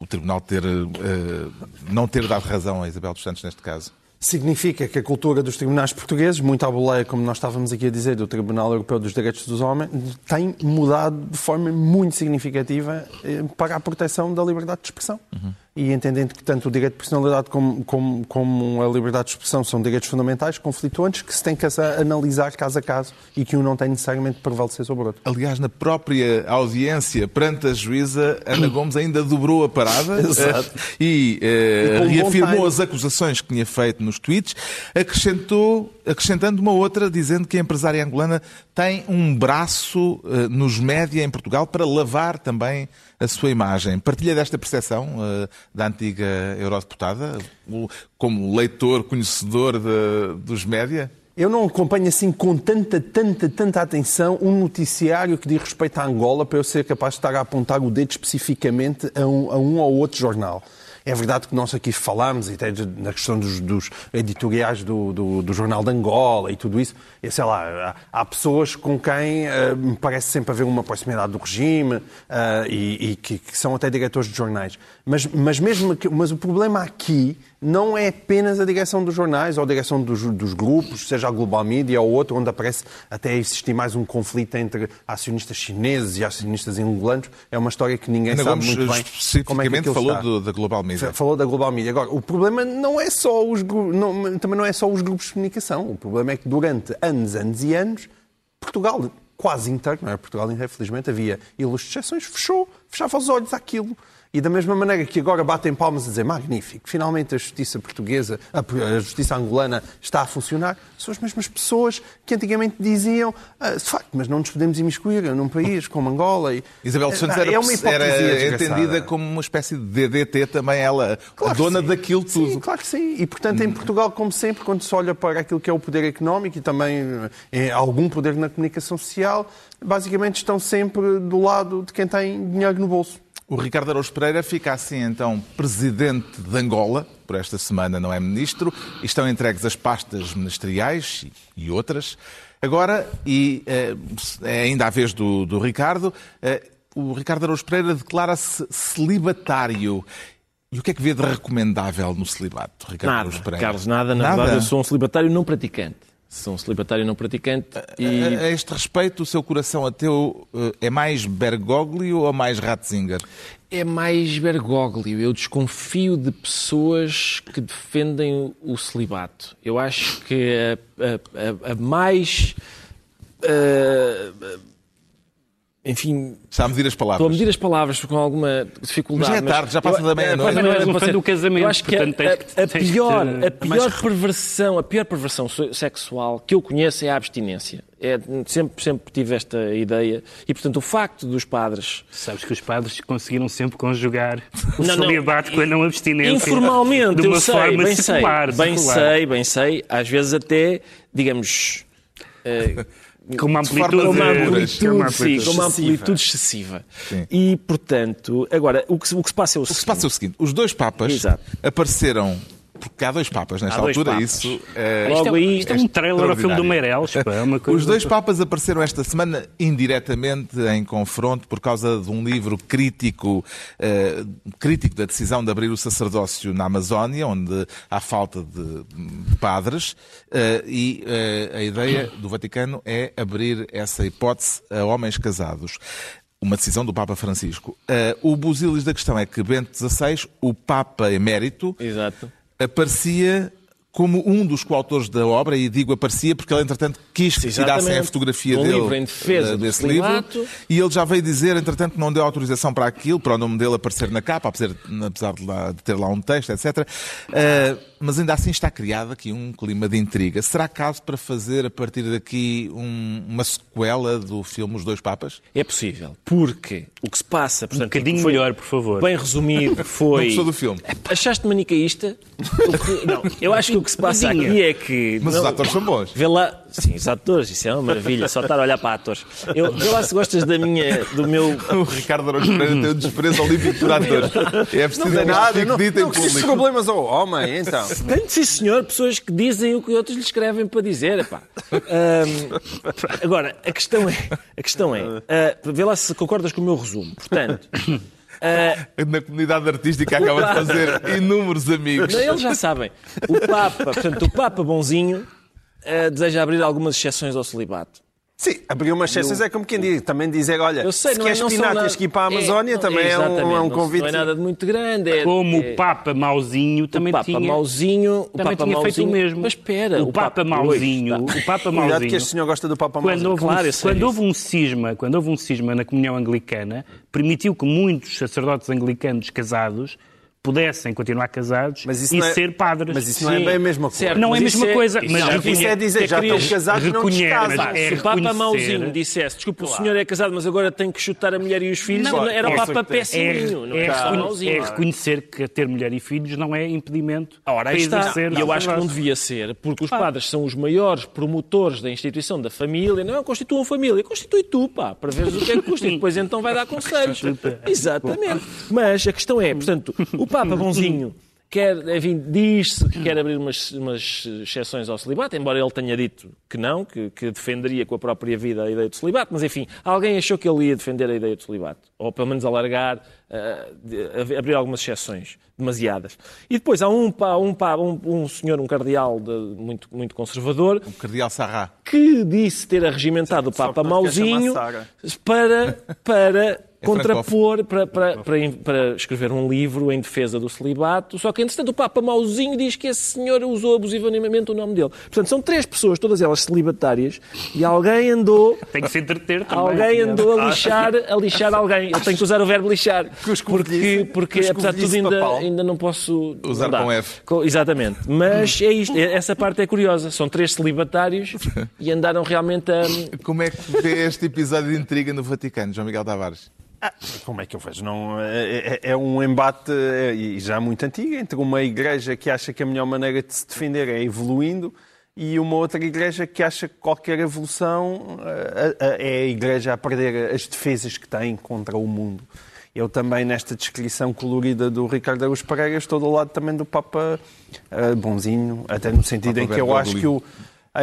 o Tribunal ter, uh, não ter dado razão a Isabel dos Santos neste caso? Significa que a cultura dos tribunais portugueses, muito à boleia, como nós estávamos aqui a dizer, do Tribunal Europeu dos Direitos dos Homens, tem mudado de forma muito significativa eh, para a proteção da liberdade de expressão. Uhum e entendendo que tanto o direito de personalidade como, como, como, a liberdade de expressão são direitos fundamentais, conflituantes, que se tem que analisar caso a caso e que um não tem necessariamente de prevalecer sobre o outro. Aliás, na própria audiência perante a juíza, Ana (coughs) Gomes ainda dobrou a parada Exato. e, uh, e reafirmou as acusações que tinha feito nos tweets, acrescentou, acrescentando uma outra, dizendo que a empresária angolana tem um braço uh, nos média em Portugal para lavar também a sua imagem. Partilha desta percepção uh, da antiga eurodeputada, como leitor, conhecedor de, dos média? Eu não acompanho assim com tanta, tanta, tanta atenção um noticiário que diz respeito à Angola para eu ser capaz de estar a apontar o dedo especificamente a um, a um ou outro jornal. É verdade que nós aqui falamos, até na questão dos, dos editoriais do, do, do, Jornal de Angola e tudo isso, e, sei lá, há, há pessoas com quem uh, me parece sempre haver uma proximidade do regime uh, e, e que, que, são até diretores de jornais. Mas, mas mesmo que, mas o problema aqui não é apenas a direção dos jornais ou a direção dos, dos, grupos, seja a Global Media ou outro, onde aparece até existir mais um conflito entre acionistas chineses e acionistas angolanos. É uma história que ninguém Ana sabe Gomes, muito bem como é que falou está. do, da Global Media. Falou da Global Media. Agora, o problema não é só os não, também não é só os grupos de comunicação. O problema é que durante anos, anos e anos, Portugal quase inteiro, não é Portugal inteiro, felizmente, havia ilustres exceções, fechou, fechava os olhos àquilo. E da mesma maneira que agora batem palmas a dizer magnífico, finalmente a justiça portuguesa, a justiça angolana está a funcionar, são as mesmas pessoas que antigamente diziam, ah, de facto, mas não nos podemos imiscuir num país como Angola. E, Isabel Santos era, é uma era entendida como uma espécie de DDT também, ela, claro a dona daquilo tudo. Sim, claro que sim. E, portanto, em Portugal, como sempre, quando se olha para aquilo que é o poder económico e também é, algum poder na comunicação social, basicamente estão sempre do lado de quem tem dinheiro no bolso. O Ricardo Araújo Pereira fica assim então presidente de Angola, por esta semana não é ministro, e estão entregues as pastas ministeriais e outras. Agora, e eh, é ainda a vez do, do Ricardo, eh, o Ricardo Araújo Pereira declara-se celibatário. E o que é que vê de recomendável no celibato, Ricardo nada, Araújo Pereira? Carlos, nada. Na nada? verdade, eu sou um celibatário não praticante sou um celibatário não praticante. E... A, a, este respeito, o seu coração ateu eh, é mais Bergoglio ou mais Ratzinger? É mais Bergoglio. Eu desconfio de pessoas que defendem o celibato. Eu acho que a, a, a mais. Uh, enfim. Está a medir as palavras. Estou a medir as palavras com alguma dificuldade. Mas já é tarde, já passa da meia-noite. Mas não és um fã do casamento. Eu acho que a, a, a pior, a pior perversão, a pior perversão sexual que eu conheço é a abstinência. É, sempre, sempre tive esta ideia. E, portanto, o facto dos padres... Sabes que os padres conseguiram sempre conjugar o não, celibato com a não abstinência. Informalmente, de uma eu sei, forma bem secular, sei. Bem secular. sei, bem sei. Às vezes até, digamos... Uh, (laughs) com uma amplitude, com uma amplitude, uma amplitude, sim, uma amplitude excessiva. Sim. E, portanto, agora, o que, o que se passa é o, o seguinte. O que se passa é o seguinte. Os dois papas Exato. apareceram porque há dois papas nesta altura, papas. isso é... Logo aí, isto é um trailer ao filme do Meirelles. É uma coisa... Os dois papas apareceram esta semana indiretamente em confronto por causa de um livro crítico, uh, crítico da decisão de abrir o sacerdócio na Amazónia, onde há falta de, padres, uh, e uh, a ideia do Vaticano é abrir essa hipótese a homens casados uma decisão do Papa Francisco. Uh, o busilis da questão é que Bento XVI, o Papa emérito, Exato aparecia como um dos coautores da obra, e digo aparecia porque ele, entretanto, quis que tirassem a exatamente. fotografia Um dele livro em defesa eh, desse livro. E ele já veio dizer, entretanto, que não deu autorização para aquilo, para o nome dele aparecer na capa, apesar, apesar de, lá- de ter lá um texto, etc. Eh, mas ainda assim está criado aqui um clima de intriga. Será caso para fazer, a partir daqui, um- uma sequela do filme Os Dois Papas? É possível, porque o que se passa, portanto, Um bocadinho foi melhor, por favor. Bem resumido, (laughs) Não foi. gostou do filme? Achaste manicaísta? Que- (laughs) Não, eu acho que o que se passa aqui é que. Mas não- os atores são bons. Vê lá, sim, os atores, isso é uma maravilha, só estar a olhar para atores. Eu, vê lá se gostas da minha, do meu. O Ricardo Araújo Pereira tem um desprezo olímpico por atores. É preciso Não tem nada, não, dito em não preciso de público. problemas ao homem, então. Tenho, sim senhor, pessoas que dizem o que outros lhe escrevem para dizer. epá. Ahm, agora, a questão é, a questão é ah, vê lá se concordas com o meu resumo. Portanto, ah, Na comunidade artística acaba de fazer inúmeros amigos. Não, eles já sabem. O Papa, portanto, o Papa bonzinho eh, deseja abrir algumas exceções ao celibato. Sim, abrir umas exceções é como quem diz. Também dizer, olha, Eu sei, se é, queres tens que ir para a Amazónia, é, também é, um, é um não- convite. Não é nada de muito grande. É, Como é, o Papa Mauzinho também o Papa tinha... Mauzinho, o também Papa tinha feito o Mauzinho- mesmo. Mas espera, o, Papa, Pois, Mauzinho, está. o Papa Cuidado Mauzinho, que este senhor gosta do Papa quando Mauzinho. houve, Claro, um, quando houve um cisma, quando houve um cisma na comunhão anglicana, permitiu que muitos sacerdotes anglicanos casados pudessem continuar casados Mas isso e não é- ser padres. Mas isso não é Sim, bem a mesma coisa. certo, Não é a mesma isso coisa, mas já Não, isso é dizer, já estão casados, não descasam. é Se o Papa Mauzinho dissesse, desculpa, o senhor é casado, mas agora tem que chutar a mulher e os filhos, Não, era o é- Papa é, péssimo. é, é, é reconhecer que ter mulher e filhos não é impedimento Ora, aí está. exercer E eu acho que não devia ser, porque os padres são os maiores promotores da instituição da família. Não constituam família, constitui tu, pá, para veres o que é que custa. E depois então vai dar (laughs) conselhos. Exatamente. Mas a questão é, portanto, o Papa Bonzinho quer, enfim, diz-se que quer abrir umas, umas exceções ao celibato, embora ele tenha dito que não, que, que defenderia com a própria vida a ideia do celibato, mas enfim, alguém achou que ele ia defender a ideia do celibato, ou pelo menos alargar, de- abrir algumas exceções, demasiadas. E depois há um, pá, um, pá, um, um senhor, um cardeal de- muito, muito conservador, O Cardeal Sarra. que disse ter arregimentado o Papa Mauzinho para, para contrapor, para, para, para, para escrever um livro em defesa do celibato. Só que, entretanto, o Papa Mauzinho diz que esse senhor usou abusivamente o nome dele. Portanto, são três pessoas, todas elas celibatárias, e alguém andou. (laughs) Tem que se entreter também. Alguém andou a lixar, a lixar alguém. Eu tenho que usar o verbo lixar. (laughs) Porque, porque apesar de tudo, ainda, ainda não posso. Usar com F. Exatamente. Mas é isto. É- Essa parte é curiosa. São três celibatários (laughs) e andaram realmente a. Como é que vê este episódio de intriga no Vaticano, João Miguel Tavares? Como é que eu vejo? Não, é, é- é um embate é, e já muito antigo entre uma igreja que acha que a melhor maneira de se defender é evoluindo e uma outra igreja que acha que qualquer evolução eh, é a igreja a perder as defesas que tem contra o mundo. Eu também, nesta descrição colorida do Ricardo Araújo Pereira, estou do lado também do Papa eh, Bonzinho, até no sentido Papa em que eu acho que o,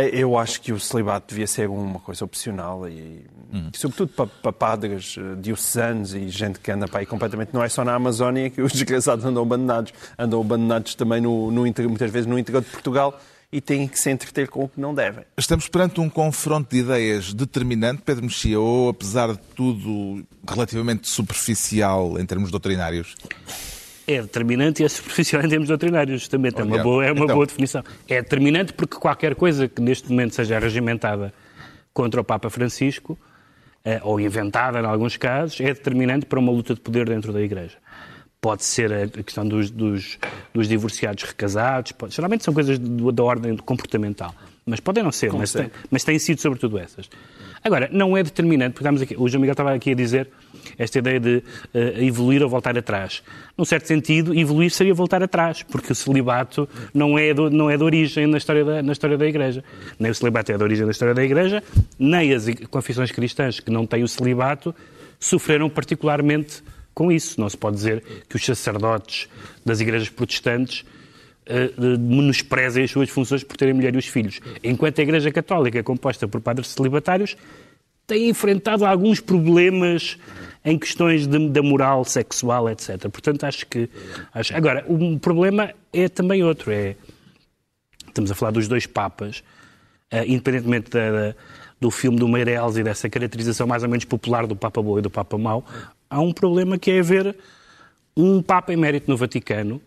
eu acho que o celibato devia ser uma coisa opcional e, e sobretudo para, para padres eh, diocesanos e gente que anda para aí completamente. Não é só na Amazónia que os (laughs) desgraçados andam abandonados, andam abandonados também no, no muitas vezes no interior de Portugal e têm que se entreter com o que não devem. Estamos perante um confronto de ideias determinante, Pedro Mexia, ou apesar de tudo relativamente superficial em termos doutrinários? É determinante e é superficial em termos doutrinários, justamente. É uma, boa, é uma então. boa definição. É determinante porque qualquer coisa que neste momento seja regimentada contra o Papa Francisco, eh, ou inventada em alguns casos, é determinante para uma luta de poder dentro da Igreja. Pode ser a questão dos, dos, dos divorciados recasados, pode- geralmente são coisas da ordem comportamental, mas podem não ser, mas, tem, mas têm sido sobretudo essas. Agora, não é determinante, porque aqui, o João Miguel estava aqui a dizer esta ideia de eh, evoluir ou voltar atrás. Num certo sentido, evoluir seria voltar atrás, porque o celibato não é, do, não é de origem na história, da, na história da Igreja. Nem o celibato é de origem da história da Igreja, nem as confissões cristãs que não têm o celibato sofreram particularmente com isso. Não se pode dizer que os sacerdotes das igrejas protestantes eh, menosprezem as suas funções por terem mulher e os filhos. Enquanto a Igreja Católica, composta por padres celibatários, tem enfrentado alguns problemas em questões da moral sexual, etc. Portanto, acho que... Acho... Agora, um problema é também outro. É... Estamos a falar dos dois papas, eh, independentemente da- da- do filme do Meirelles e dessa caracterização mais ou menos popular do Papa Boa e do Papa Mau, há um problema que é haver um Papa emérito no Vaticano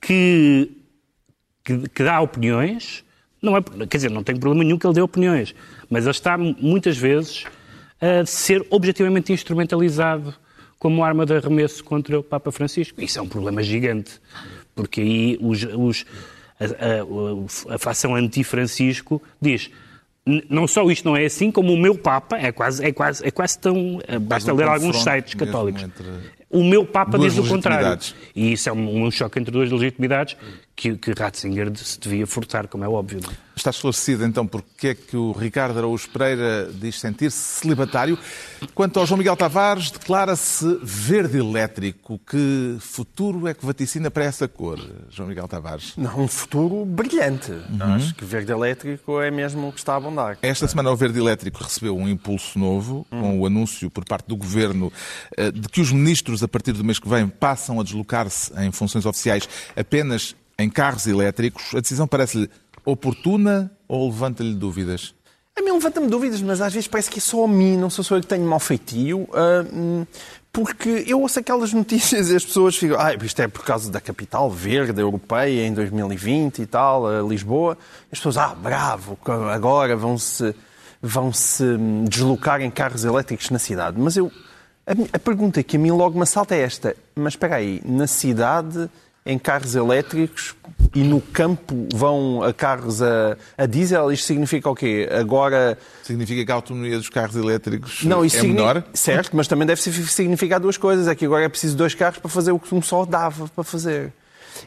que que, que dá opiniões, não é, quer dizer, não tem problema nenhum que ele dê opiniões, mas ele está muitas vezes a ser objetivamente instrumentalizado como arma de arremesso contra o Papa Francisco. Isso é um problema gigante, porque aí os, os, a, a, a facção anti-Francisco diz não só isto não é assim, como o meu Papa é quase, é quase, é quase tão. Basta ler alguns sites católicos. O meu Papa diz o contrário. E isso é um, um choque entre duas legitimidades que, que Ratzinger se devia furtar, como é óbvio. É? Está esclarecido então porque é que o Ricardo Araújo Pereira diz sentir-se celibatário. Quanto ao João Miguel Tavares, declara-se verde elétrico. Que futuro é que vaticina para essa cor, João Miguel Tavares? Não, um futuro brilhante. Uhum. Acho que verde elétrico é mesmo o que está a abundar. Esta semana o verde elétrico recebeu um impulso novo, uhum. com o anúncio por parte do Governo eh, de que os ministros, a partir do mês que vem, passam a deslocar-se em funções oficiais apenas em carros elétricos, a decisão parece-lhe oportuna ou levanta-lhe dúvidas? A mim levanta-me dúvidas, mas às vezes parece que é só a mim, não sou só eu que tenho mau feitio, uh, porque eu ouço aquelas (laughs) notícias e as pessoas ficam, ah, isto é por causa da capital verde europeia em 2020 e tal, Lisboa. As pessoas, ah, bravo, agora vão-se vão -se deslocar em carros elétricos na cidade. Mas eu, a, a pergunta que a mim logo me assalta é esta, mas espera aí, na cidade em carros elétricos e no campo vão a carros a, a diesel, isto significa o quê? Agora... Significa que a autonomia dos carros elétricos não, é menor? Certo, mas também deve significar duas coisas. É que agora é preciso dois carros para fazer o que um só dava para fazer.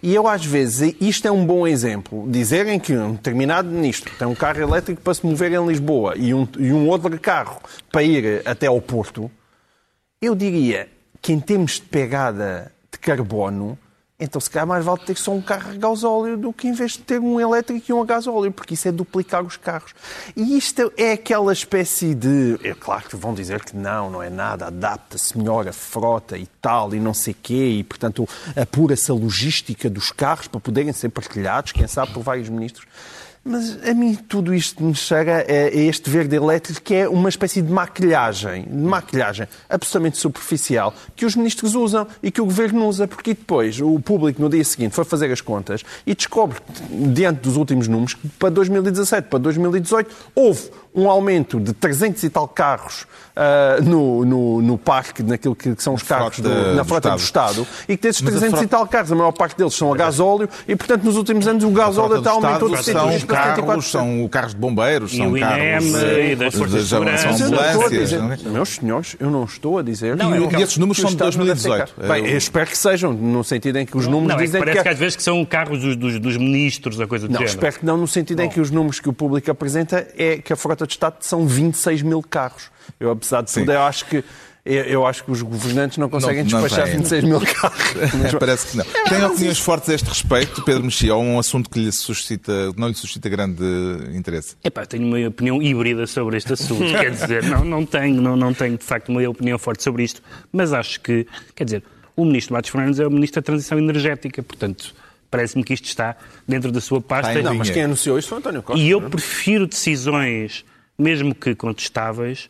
E eu, às vezes, isto é um bom exemplo. Dizerem que um determinado ministro tem um carro elétrico para se mover em Lisboa e um, e um outro carro para ir até ao Porto, eu diria que, em termos de pegada de carbono, então, se calhar, mais vale ter só um carro a gasóleo do que em vez de ter um elétrico e um a gasóleo, porque isso é duplicar os carros. E isto é aquela espécie de. É claro que vão dizer que não, não é nada, adapta-se melhor a frota e tal, e não sei quê, e portanto apura-se a logística dos carros para poderem ser partilhados, quem sabe, por vários ministros. Mas a mim tudo isto me chega a este verde elétrico que é uma espécie de maquilhagem, de maquilhagem absolutamente superficial que os ministros usam e que o governo usa, porque depois o público no dia seguinte foi fazer as contas e descobre, diante dos últimos números, que para 2017, para 2018, houve um aumento de 300 e tal carros uh, no, no, no, parque, naquilo que são os carros frota do, na frota do Estado. do Estado, e que desses 300 frota... e tal carros, a maior parte deles são a gasóleo, e portanto nos últimos anos o gasóleo até aumentou de são carros, são carros de bombeiros, e são carros INEM, das forças de segurança. São ambulâncias. É? Meus senhores, eu não estou a dizer... Não, e, e esses números são de 2018. Bem, eu espero que sejam, no sentido em que os números não, dizem é que... Parece que às vezes que são carros dos, dos, dos ministros, a coisa do não, género. espero que não, no sentido em que os números que o público apresenta é que a frota de Estado são 20 26 mil carros. Eu, apesar de tudo, eu acho que eu acho que os governantes não conseguem não, despachar não 26 mil carros. (laughs) Parece que não. É, Tem opiniões opiniões a este respeito, Pedro Mexia, ou um assunto que lhe suscita, não lhe suscita grande interesse? Epá, tenho uma opinião híbrida sobre este assunto. quer dizer, não, não, tenho, não, não tenho de facto uma opinião forte sobre isto, mas acho que, quer dizer, o ministro Matos Fernandes é o ministro da Transição Energética, portanto, parece-me que isto está dentro da sua pasta. não, mas quem anunciou isto foi António Costa. E eu é? prefiro decisões mesmo que contestáveis,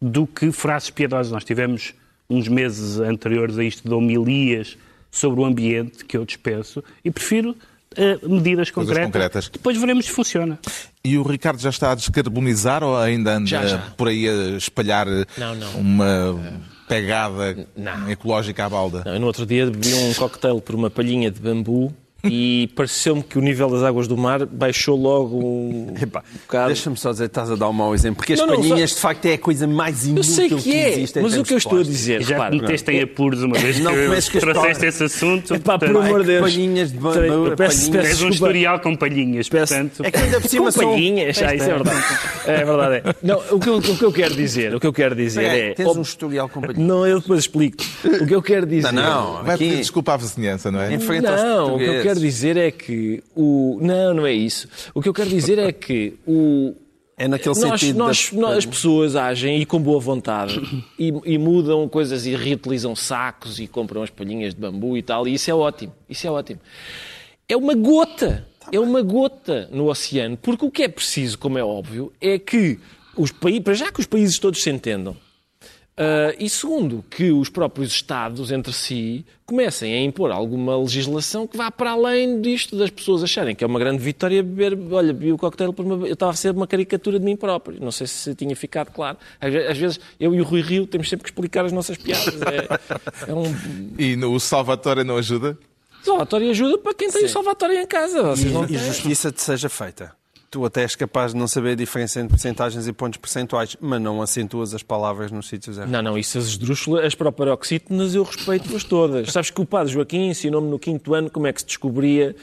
do que frases piedosas. Nós tivemos uns meses anteriores a isto de homilias sobre o ambiente, que eu dispenso, e prefiro uh, medidas concretas. concretas. Depois veremos se funciona. E o Ricardo já está a descarbonizar ou ainda anda já, já. por aí a espalhar não, não. uma pegada não. ecológica à balda? no outro dia bebi um coquetel por uma palhinha de bambu e pareceu-me que o nível das águas do mar baixou logo um (laughs) Epa, bocado. Deixa-me só dizer, estás a dar um mau exemplo, porque as não, palhinhas só... de facto é a coisa mais inútil eu sei que, que é, existe. Mas o que eu estou a dizer, já repara, meteste em apuros uma vez não que, que trouxeste esse assunto. Epá, por amor de Deus. Palhinhas de bambu. Tens um historial com palhinhas, portanto. É que ainda por cima com palhinhas, ah, isso é verdade. É verdade. É. Não, o que, eu, o que eu quero dizer, o que eu quero dizer é. Tens um historial com palhinhas. Não, eu depois explico. O que eu quero dizer. Não, não. Vai pedir desculpa à vizinhança, não é? Não, o que eu quero dizer é que o. Não, não é isso. O que eu quero dizer é que o. É naquele nós, sentido. Nós, nós, as pessoas agem e com boa vontade e, e, mudam coisas e reutilizam sacos e compram as palhinhas de bambu e tal, e isso é ótimo. Isso é ótimo. É uma gota. É uma gota no oceano, porque o que é preciso, como é óbvio, é que os países, para já que os países todos se entendam, Uh, e segundo, que os próprios Estados entre si comecem a impor alguma legislação que vá para além disto, das pessoas acharem que é uma grande vitória beber, olha, bebi o coquetel por uma... Eu estava a ser uma caricatura de mim próprio. Não sei se tinha ficado claro. Às, às vezes, eu e o Rui Rio temos sempre que explicar as nossas piadas. É, é um... E no, o Salvatore não ajuda? Salvatore ajuda para quem tem Sim. o Salvatore em casa. Vocês e, não e justiça te seja feita tu até és capaz de não saber a diferença entre percentagens e pontos percentuais, mas não acentuas as palavras nos sítios errados. Não, não, isso as esdrúxulas, as proparoxítonas eu respeito-as todas. Sabes que o padre Joaquim ensinou-me no quinto ano como é que se descobria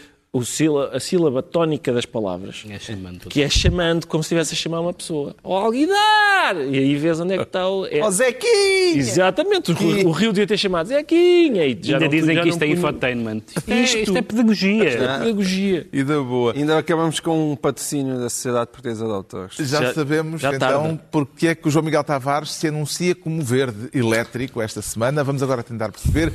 síla, a sílaba tónica das palavras. É chamando. Que é chamando como se estivesse a chamar uma pessoa. Ó, oh, Alguidar! E aí vês onde é que está o... É... Oh, Zequinha! Exatamente. O, o, Rio devia ter chamado Zequinha. E já Ainda não, dizem já que isto é infotainment. Isto, é, isto é pedagogia. Isto é pedagogia. E da boa. Ainda acabamos com um patrocínio da Sociedade Portuguesa de Autores. Já, já sabemos, já então, porque é que o João Miguel Tavares se anuncia como verde elétrico esta semana. Vamos agora tentar perceber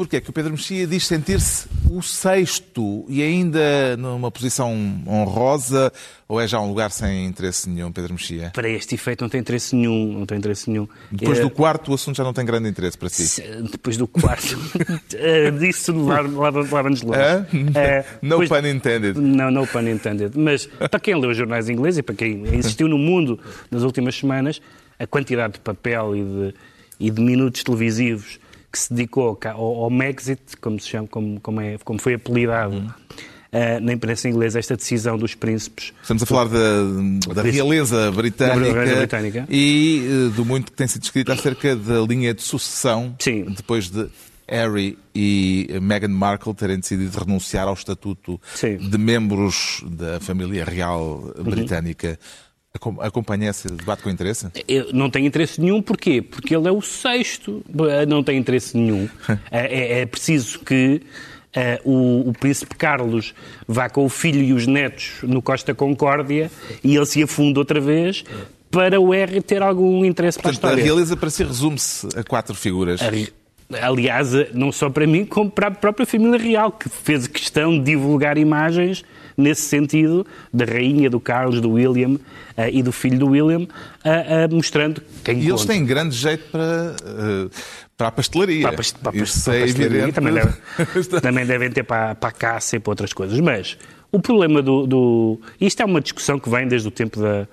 porque é que o Pedro Mexia diz sentir-se o sexto e ainda numa posição honrosa ou é já um lugar sem interesse nenhum, Pedro Mexia? Para este efeito não tem interesse nenhum, não tem interesse nenhum. Depois é... do quarto o assunto já não tem grande interesse para si? Depois do quarto, (laughs) eh, disso leva-nos longe. É? É, no depois... pun intended. Não, no pun intended. Mas para quem lê os jornais ingleses e para quem existiu no mundo nas últimas semanas, a quantidade de papel e de, e de minutos televisivos que se dedicou ao, ao Megxit, como, se chama, como, como, é, como foi apelidado uhum. uh, na imprensa inglesa, esta decisão dos príncipes. Estamos a falar da, da realeza britânica, da britânica. e uh, do muito que tem sido escrito acerca da linha de sucessão Sim. depois de Harry e Meghan Markle terem decidido renunciar ao estatuto Sim. de membros da família real uhum. britânica. Uhum. Acompanha esse debate com interesse? Eu não tenho interesse nenhum, porquê? Porque ele é o sexto. Não tem interesse nenhum. (laughs) É, é, é preciso que uh, o, o, príncipe Carlos vá com o filho e os netos no Costa Concórdia e ele se afunda outra vez para o R ter algum interesse Portanto, para a história. A realeza para si resume-se a quatro figuras. Aliás, não só para mim, como para a própria família real, que fez questão de divulgar imagens nesse sentido, da rainha, do Carlos, do William uh, e do filho do William, uh, uh, mostrando quem E conta. eles têm grande jeito para, para a pastelaria. Para a, past para, Isso para a é evidente. Também, deve, (laughs) (laughs) também devem ter para, para a caça e para outras coisas. Mas o problema do, do... Isto é uma discussão que vem desde o tempo da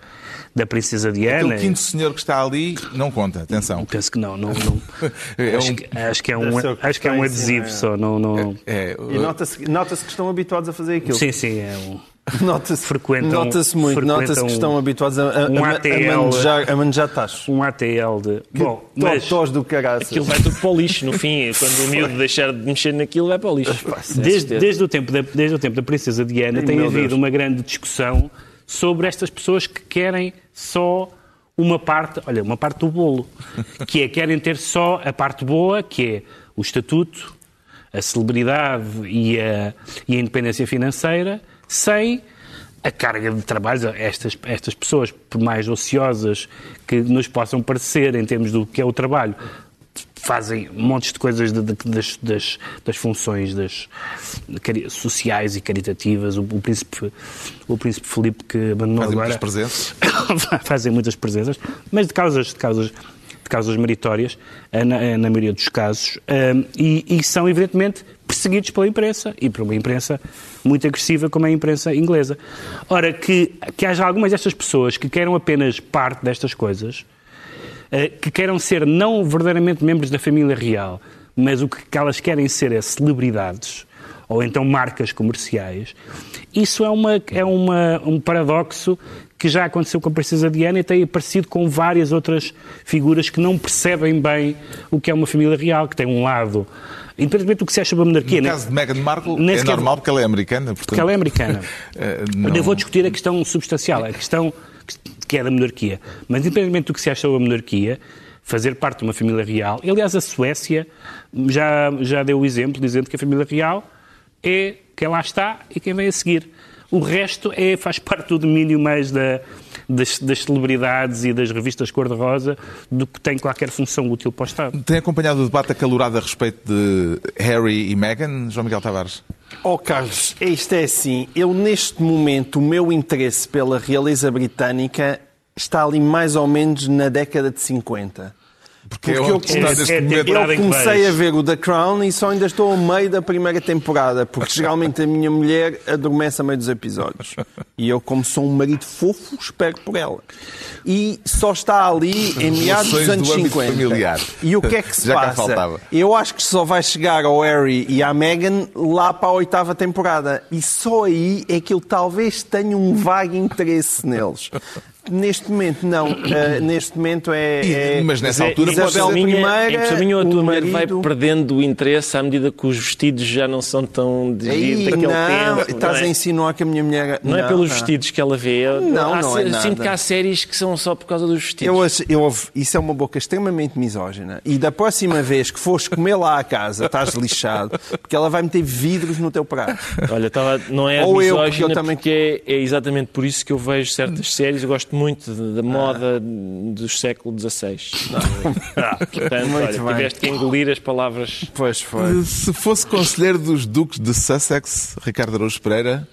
da Princesa Diana. Aquele quinto senhor que está ali não conta, atenção. Penso que não. não, não. (laughs) é acho, um... que, acho, que, é um, acho que é um adesivo só. Não, não... É, é, e nota-se nota que estão habituados a fazer aquilo. Sim, sim. É um... Nota-se nota-se muito, nota-se que estão habituados a, a, um ATL, a, manejar, a manejar tachos. Um ATL de. Bom, mas. Tos do cagaço. Aquilo vai tudo para o lixo, no fim. (laughs) Quando o miúdo deixar de mexer naquilo, vai para o lixo. Desde, desde, o, tempo da, desde o tempo da Princesa Diana, Ai, tem havido Deus. uma grande discussão sobre estas pessoas que querem só uma parte, olha, uma parte do bolo, (laughs) que é querem ter só a parte boa, que é o estatuto, a celebridade e a, e a independência financeira, sem a carga de trabalho. Estas, estas pessoas, por mais ociosas que nos possam parecer em termos do que é o trabalho, fazem montes de coisas de, de, das, das, das, funções das, sociais e caritativas. O, o, príncipe, o príncipe Filipe que abandonou fazem agora... muitas presenças. (coughs) fazem muitas presenças, mas de causas, de causas, de causas meritórias, eh, na, eh, na maioria dos casos, eh, e, e são, evidentemente, perseguidos pela imprensa, e por uma imprensa muito agressiva como é a imprensa inglesa. Ora, que, que haja algumas destas pessoas que queiram apenas parte destas coisas que queiram ser não verdadeiramente membros da família real, mas o que elas querem ser é celebridades ou então marcas comerciais, isso é, uma, é uma, um paradoxo que já aconteceu com a Princesa Diana e tem aparecido com várias outras figuras que não percebem bem o que é uma família real, que tem um lado independentemente do que se acha da monarquia. No caso de Meghan Markle, é normal porque ela é americana. Portanto... Porque ela é americana. (laughs) não... Eu vou discutir a questão substancial, a questão que é da monarquia. Mas, independentemente do que se acha da monarquia, fazer parte de uma família real. Aliás, a Suécia já, já deu o exemplo dizendo que a família real é quem lá está e quem vem a seguir. O resto é, faz parte do domínio mais da, das, das celebridades e das revistas cor-de-rosa do que tem qualquer função útil para o Estado. Tem acompanhado o debate acalorado a respeito de Harry e Meghan, João Miguel Tavares? Oh, Carlos, isto é assim. Eu, neste momento, o meu interesse pela realeza britânica está ali mais ou menos na década de 50. Porque, é Porque eu comecei- neste é temporada Eu comecei a ver o The Crown e só ainda estou ao meio da primeira temporada, porque geralmente a minha mulher adormece a meio dos episódios. E eu, como sou um marido fofo, espero por ela. E só está ali em meados dos anos do âmbito 50. familiar. E o que é que se Já passa? Eu acho que só vai chegar ao Harry e à Meghan lá para a oitava temporada. E só aí é que eu talvez tenha um vago interesse neles. Neste momento, não. Ah, (coughs) neste momento é. É mas nessa É, altura em pode ser- minha, primeira, em minha, a o tua mulher vai perdendo o interesse à medida que os vestidos já não são tão de daquele não, tempo. estás não é? a insinuar que a minha mulher. Não, é pelos vestidos que ela vê. Eu- Não, há não é nada. Sinto que há séries que são só por causa dos vestidos. Eu, eu, isso é uma boca extremamente misógina. E da próxima vez que fores comer lá à casa, estás lixado, porque ela vai meter vidros no teu prato. Olha, tava, não é Ou eu, porque misógina eu também- porque é, é exatamente por isso que eu vejo certas séries. Eu gosto muito da moda do século XVI. (laughs) Portanto, Muito olha, bem. tiveste que engolir as palavras. Pois foi. Se fosse conselheiro dos Duques de Sussex, Ricardo Araújo Pereira,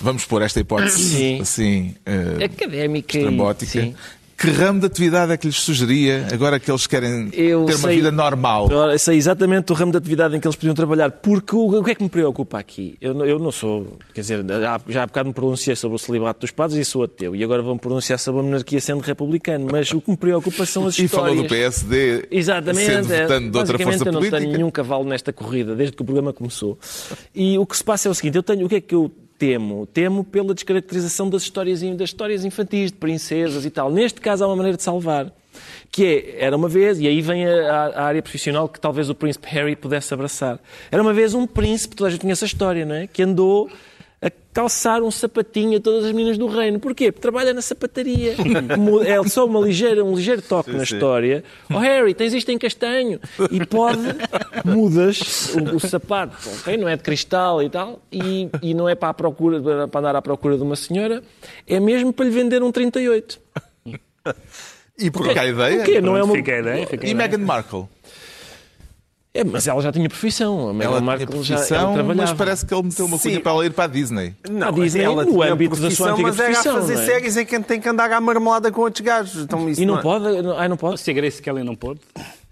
vamos pôr esta hipótese Sim. assim, eh, Académica. estrambótica. sim. Que ramo de atividade é que lhes sugeria agora que eles querem Eu ter uma sei- vida normal? Ora, sei exatamente o ramo de atividade em que eles podiam trabalhar. Porque o, o que é que me preocupa aqui? Eu, não- eu não sou. Quer dizer, já, já há bocado me pronunciei sobre o celibato dos padres e sou ateu. E agora vou-me pronunciar sobre a monarquia sendo republicano. Mas o que me preocupa são as (laughs) E histórias. falou do PSD Exatamente. sendo é. votando de outra força eu não política. tenho nenhum cavalo nesta corrida, desde que o programa começou. E o que se passa é o seguinte, eu tenho, o que é que eu temo? Temo pela descaracterização das histórias, das histórias infantis, de princesas e tal. Neste caso há uma maneira de salvar, que é, era uma vez, e aí vem a, a área profissional que talvez o príncipe Harry pudesse abraçar. Era uma vez um príncipe, toda a gente conhece a história, não é? Que andou a calçar um sapatinho a todas as meninas do reino. Porquê? Porque trabalha na sapataria. (laughs) É só uma ligeira, um ligeiro toque na história. Oh Harry, tens isto em castanho. E pode, mudas o, o sapato. ok? Não é de cristal e tal. E, e não é para, a procura, para andar à procura de uma senhora. É mesmo para lhe vender um 38. E por cá a ideia? O quê? Não é uma... Fica a ideia, fica a E ideia. Meghan Markle? É, mas ela já tinha profissão. A Meghan Ela tinha Markle já ela profissão, trabalhava. mas parece que ele meteu uma Sim. para ela ir para a Disney. Não, Disney, ela no âmbito da sua profissão, antiga mas era a profissão, fazer não é? séries em que tem que andar à marmelada com outros gajos. Então, isso E não é- pode? Não- Ai, não pode? Se a Grace Kelly não pôde.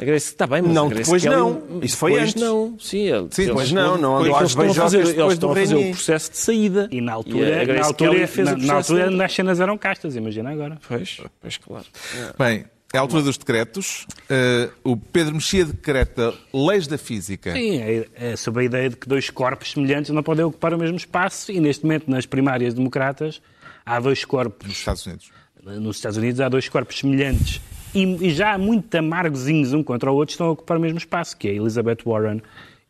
A Grace está bem, mas Não, a Grace depois Kelly- não. Isso foi depois antes. não. Sim, ele, Sim, eles- depois não, não andou Eles estão a fazer, eles depois estão a fazer o processo de saída. E na a altura, Grace na altura, Kelly fez na, o na altura dela. as cenas eram castas, imagina agora. Pois, pois claro. Bem, é a altura dos decretos. Eh, o Pedro Mexia decreta leis da física. Sim, é, é sobre a ideia de que dois corpos semelhantes não podem ocupar o mesmo espaço e neste momento nas primárias democratas há dois corpos Nos Estados Unidos. nos Estados Unidos há dois corpos semelhantes e, e já muito amargozinhos um contra o outro estão a ocupar o mesmo espaço, que é Elizabeth Warren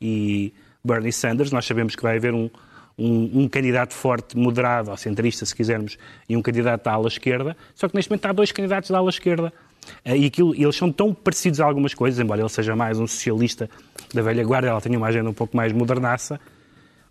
e Bernie Sanders. Nós sabemos que vai haver um, um, um candidato forte, moderado, ou centrista, se quisermos, e um candidato da ala esquerda, só que neste momento há dois candidatos da ala esquerda. Eh, E aquilo, eles são tão parecidos a algumas coisas, embora ele seja mais um socialista da velha guarda, ela tenha uma agenda um pouco mais modernaça,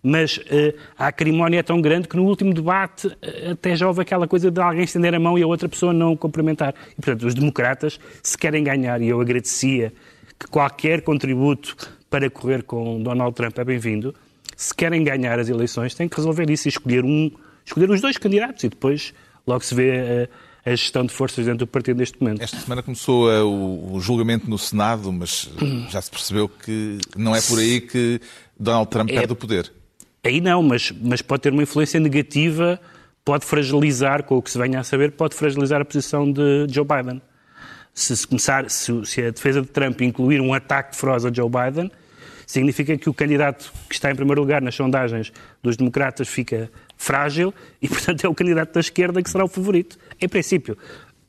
mas eh, a acrimónia é tão grande que no último debate eh, até já houve aquela coisa de alguém estender a mão e a outra pessoa não cumprimentar. E, portanto, os democratas, se querem ganhar, e eu agradecia que qualquer contributo para correr com Donald Trump é bem-vindo, se querem ganhar as eleições, têm que resolver isso e escolher um, escolher os dois candidatos e depois logo se vê a gestão de forças dentro do partido neste momento. Esta semana começou eh, o, o julgamento no Senado, mas eh, já se percebeu que não é por aí que Donald Trump perde o poder. Aí não, mas, mas pode ter uma influência negativa, pode fragilizar, com o que se venha a saber, pode fragilizar a posição de Joe Biden. Se, se começar, se, se a defesa de Trump incluir um ataque feroz a Joe Biden, significa que o candidato que está em primeiro lugar nas sondagens dos democratas fica frágil e, portanto, é o candidato da esquerda que será o favorito. Em princípio,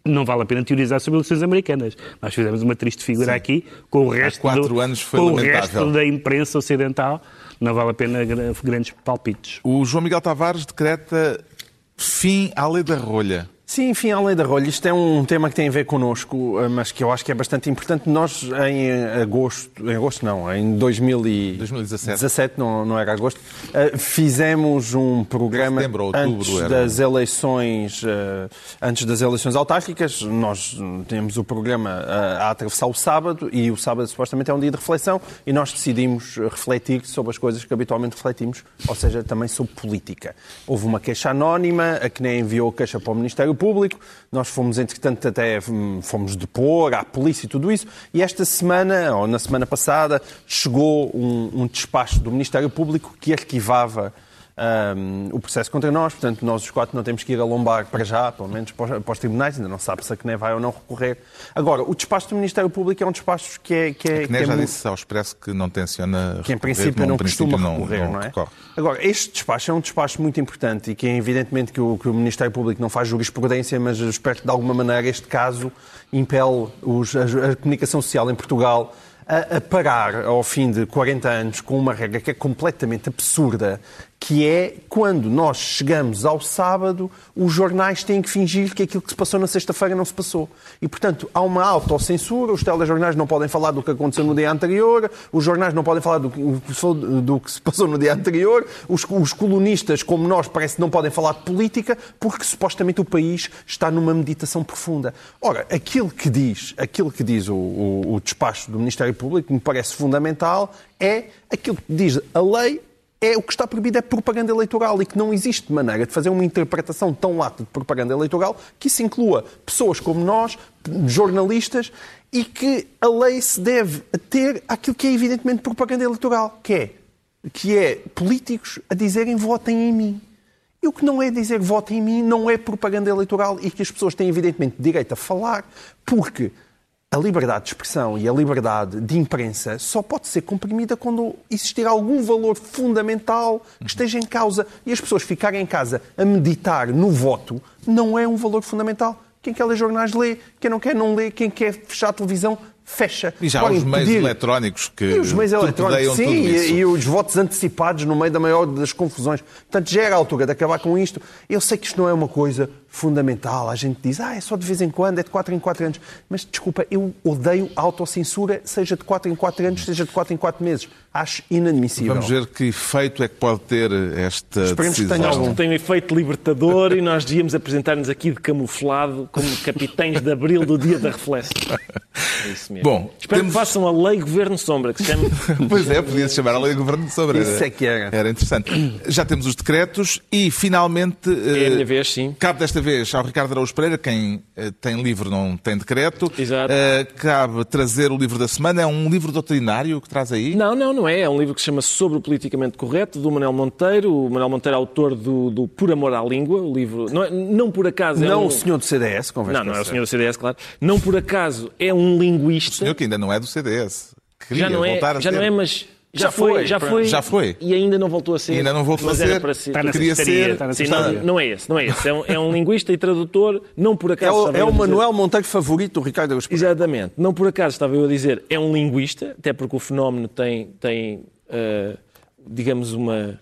não vale a pena teorizar sobre eleições americanas. Nós fizemos uma triste figura aqui com o resto, quatro do, com o resto da imprensa ocidental. Não vale a pena gra- grandes palpites. O João Miguel Tavares decreta fim à lei da rolha. Sim, enfim, a lei da rolha, isto é um tema que tem a ver connosco, eh, mas que eu acho que é bastante importante. Nós, em agosto, em agosto não, em 2017, 2017. não, não era agosto, eh, fizemos um programa Setembro antes era. das eleições, eh, antes das eleições autárquicas. Nós hum, temos o programa eh, a atravessar o sábado e o sábado supostamente é um dia de reflexão e nós decidimos refletir sobre as coisas que habitualmente refletimos, ou seja, também sobre política. Houve uma queixa anónima, a que nem enviou queixa para o Ministério Público. Nós fomos, entretanto, até fomos depor à polícia e tudo isso. E esta semana, ou na semana passada, chegou um, um despacho do Ministério Público que arquivava um, o processo contra nós, portanto, nós os quatro não temos que ir a lombar para já, pelo menos para, para os tribunais, ainda não sabe se a CNE vai ou não recorrer. Agora, o despacho do Ministério Público é um despacho que é. Que é, A CNE que é já muito- disse ao Expresso que não tenciona que em princípio não, princípio costuma recorrer, não, é? recorre. Agora, este despacho é um despacho muito importante e que é evidentemente que o, que o Ministério Público não faz jurisprudência, mas eu espero que de alguma maneira este caso impele os- a, a comunicação social em Portugal a parar ao fim de 40 anos com uma regra que é completamente absurda, que é quando nós chegamos ao sábado, os jornais têm que fingir que aquilo que se passou na sexta-feira não se passou. E, portanto, há uma autocensura, os telejornais não podem falar do que aconteceu no dia anterior, os jornais não podem falar do que, do que se passou no dia anterior, os, os colunistas, como nós, parece que não podem falar de política, porque supostamente o país está numa meditação profunda. Ora, aquilo que diz, aquilo que diz o, o, o despacho do Ministério Público, me parece fundamental, é aquilo que diz a lei é o que está proibido é propaganda eleitoral e que não existe maneira de fazer uma interpretação tão lata de propaganda eleitoral que isso inclua pessoas como nós, jornalistas, e que a lei se deve ter àquilo que é evidentemente propaganda eleitoral, que é, que é políticos a dizerem votem em mim. E o que não é dizer votem em mim não é propaganda eleitoral e que as pessoas têm evidentemente direito a falar, porque a liberdade de expressão e a liberdade de imprensa só pode ser comprimida quando existir algum valor fundamental que esteja em causa. E as pessoas ficarem em casa a meditar no voto não é um valor fundamental. Quem quer ler jornais lê, quem não quer não lê, quem quer fechar a televisão fecha. E já Podem os meios eletrónicos que e os meios eletrónicos, sim, e, e os votos antecipados no meio da maior das confusões. Portanto, já era a altura de acabar com isto. Eu sei que isto não é uma coisa fundamental. A gente diz, ah, é só de vez em quando, é de 4 em 4 anos. Mas, desculpa, eu odeio a autocensura, seja de 4 em 4 anos, seja de 4 em 4 meses. Acho inadmissível. Vamos ver que efeito é que pode ter esta Esperemos que decisão. tenha algum. Tem um efeito libertador e nós devíamos apresentar-nos aqui de camuflado como capitães de abril do dia da reflexão. (laughs) É isso mesmo. Bom, Espero temos- que façam a lei Governo Sombra, que se chama (laughs) Pois é, podia-se chamar a lei governo de sombra. Isso é que era. Era interessante. Já temos os decretos e, finalmente... É a eh, minha vez, sim. Cabe desta vez ao Ricardo Araújo Pereira, quem eh, tem livro não tem decreto. Exato. Eh, cabe trazer o livro da semana. É um livro doutrinário que traz aí? Não, não, não é. É um livro que se chama Sobre o Politicamente Correto, do Manuel Monteiro. O Manuel Monteiro é autor do, do Por Amor à Língua. O livro, não, é- não por acaso é Não um... o senhor do CDS, conversa Não, não é o senhor do CDS, claro. Não por acaso é um linguista. O senhor que ainda não é do CDS. Queria já não é, voltar a já ser. não é, mas já, Já foi, foi, já foi, Já foi. e ainda não voltou a ser. E ainda não voltou mas a era ser. para ser. Está na Queria ser- está na Sim, não, não é esse, não é esse. É um, é um linguista e tradutor, não por É acaso. o, é o a dizer- Manuel Monteiro favorito do Ricardo Pereira. Exatamente. Não por acaso estava eu a dizer, é um linguista, até porque o fenómeno tem, tem eh, digamos, uma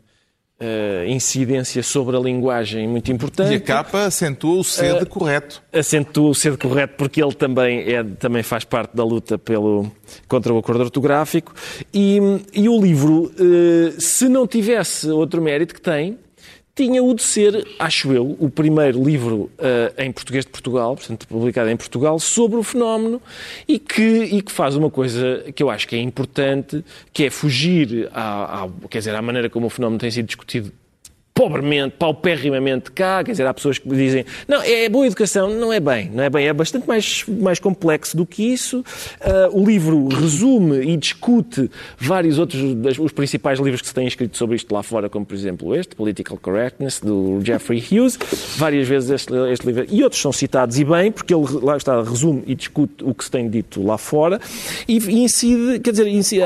eh, incidência sobre a linguagem muito importante. E a capa acentua o C Eh, de correto. acentua o ser correto porque ele também, é, também faz parte da luta pelo, contra o acordo ortográfico. E, e o livro, eh, se não tivesse outro mérito que tem, tinha o de ser, acho eu, o primeiro livro eh, em português de Portugal, portanto, publicado em Portugal, sobre o fenómeno e que, e que faz uma coisa que eu acho que é importante, que é fugir à, à- quer dizer, à maneira como o fenómeno tem sido discutido pobremente, paupérrimamente cá, quer dizer, há pessoas que dizem não, é boa educação, não é bem, não é bem, é bastante mais, mais complexo do que isso. Ah, o livro resume e discute vários outros, das- os principais livros que se têm escrito sobre isto lá fora, como por exemplo este, Political Correctness, do Jeffrey Hughes, várias vezes este, este livro, e outros são citados e bem, porque ele lá está, resume e discute o que se tem dito lá fora, e, e incide, quer dizer, incide,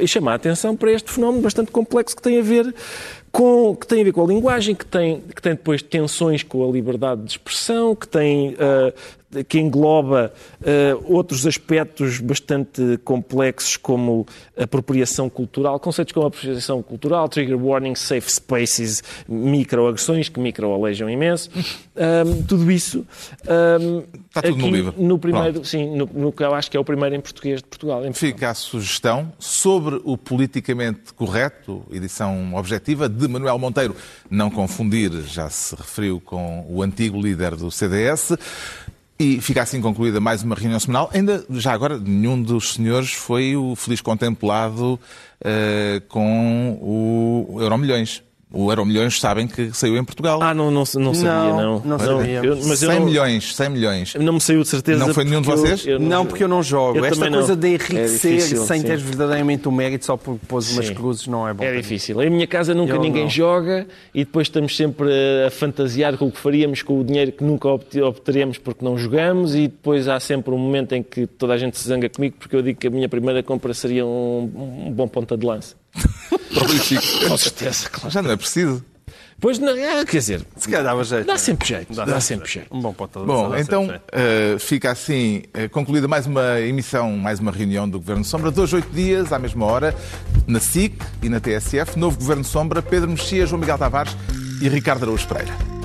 e chama a atenção para este fenómeno bastante complexo que tem a ver com, que tem a ver com a linguagem, que tem, que tem depois tensões com a liberdade de expressão, que tem ah, que engloba ah, outros aspectos bastante complexos como apropriação cultural, conceitos como apropriação cultural, trigger warning, safe spaces, microagressões que microalejam imenso, Ahm, tudo isso ahm, Está tudo no aqui livro. no primeiro, Pronto. sim, no, no que eu acho que é o primeiro em português de Portugal. Portugal. Fica a sugestão sobre o politicamente correto, edição objetiva, de Manuel Monteiro. Não confundir, já se referiu com o antigo líder do CDS. E fica assim concluída mais uma reunião semanal. Ainda, já agora, nenhum dos senhores foi o feliz contemplado eh, com o Euromilhões. O Euro Milhões sabem que saiu em Portugal. Ah, não, não, não sabia, Não, não. não sabia. eu- mas 100 eu não, milhões, 100 milhões. não me saiu de certeza. Não foi nenhum de porque eu- vocês? eu Não, porque eu não jogo. Eu Esta não. coisa de É enriquecer difícil, sem sim. ter verdadeiramente o mérito só por pôs umas Sim. cruzes não é bom. É difícil. Em minha casa nunca Eu ninguém não. joga e depois estamos sempre a fantasiar com o que faríamos com o dinheiro que nunca obte- obteremos porque não jogamos e depois há sempre um momento em que toda a gente se zanga comigo porque eu digo que a minha primeira compra seria um, um bom ponta de lança. (laughs) Para o Benfica. Com certeza, claro. Já não é preciso. Pois, não, é, quer dizer, Se calhar dava jeito. dá sempre jeito. Dá, sempre jeito. Um bom ponto de Bom, dá então eh, fica assim eh, concluída mais uma emissão, mais uma reunião do Governo Sombra. Dois, oito dias, à mesma hora, na SIC e na TSF. Novo Governo Sombra, Pedro Mexia, João Miguel Tavares e Ricardo Araújo Pereira.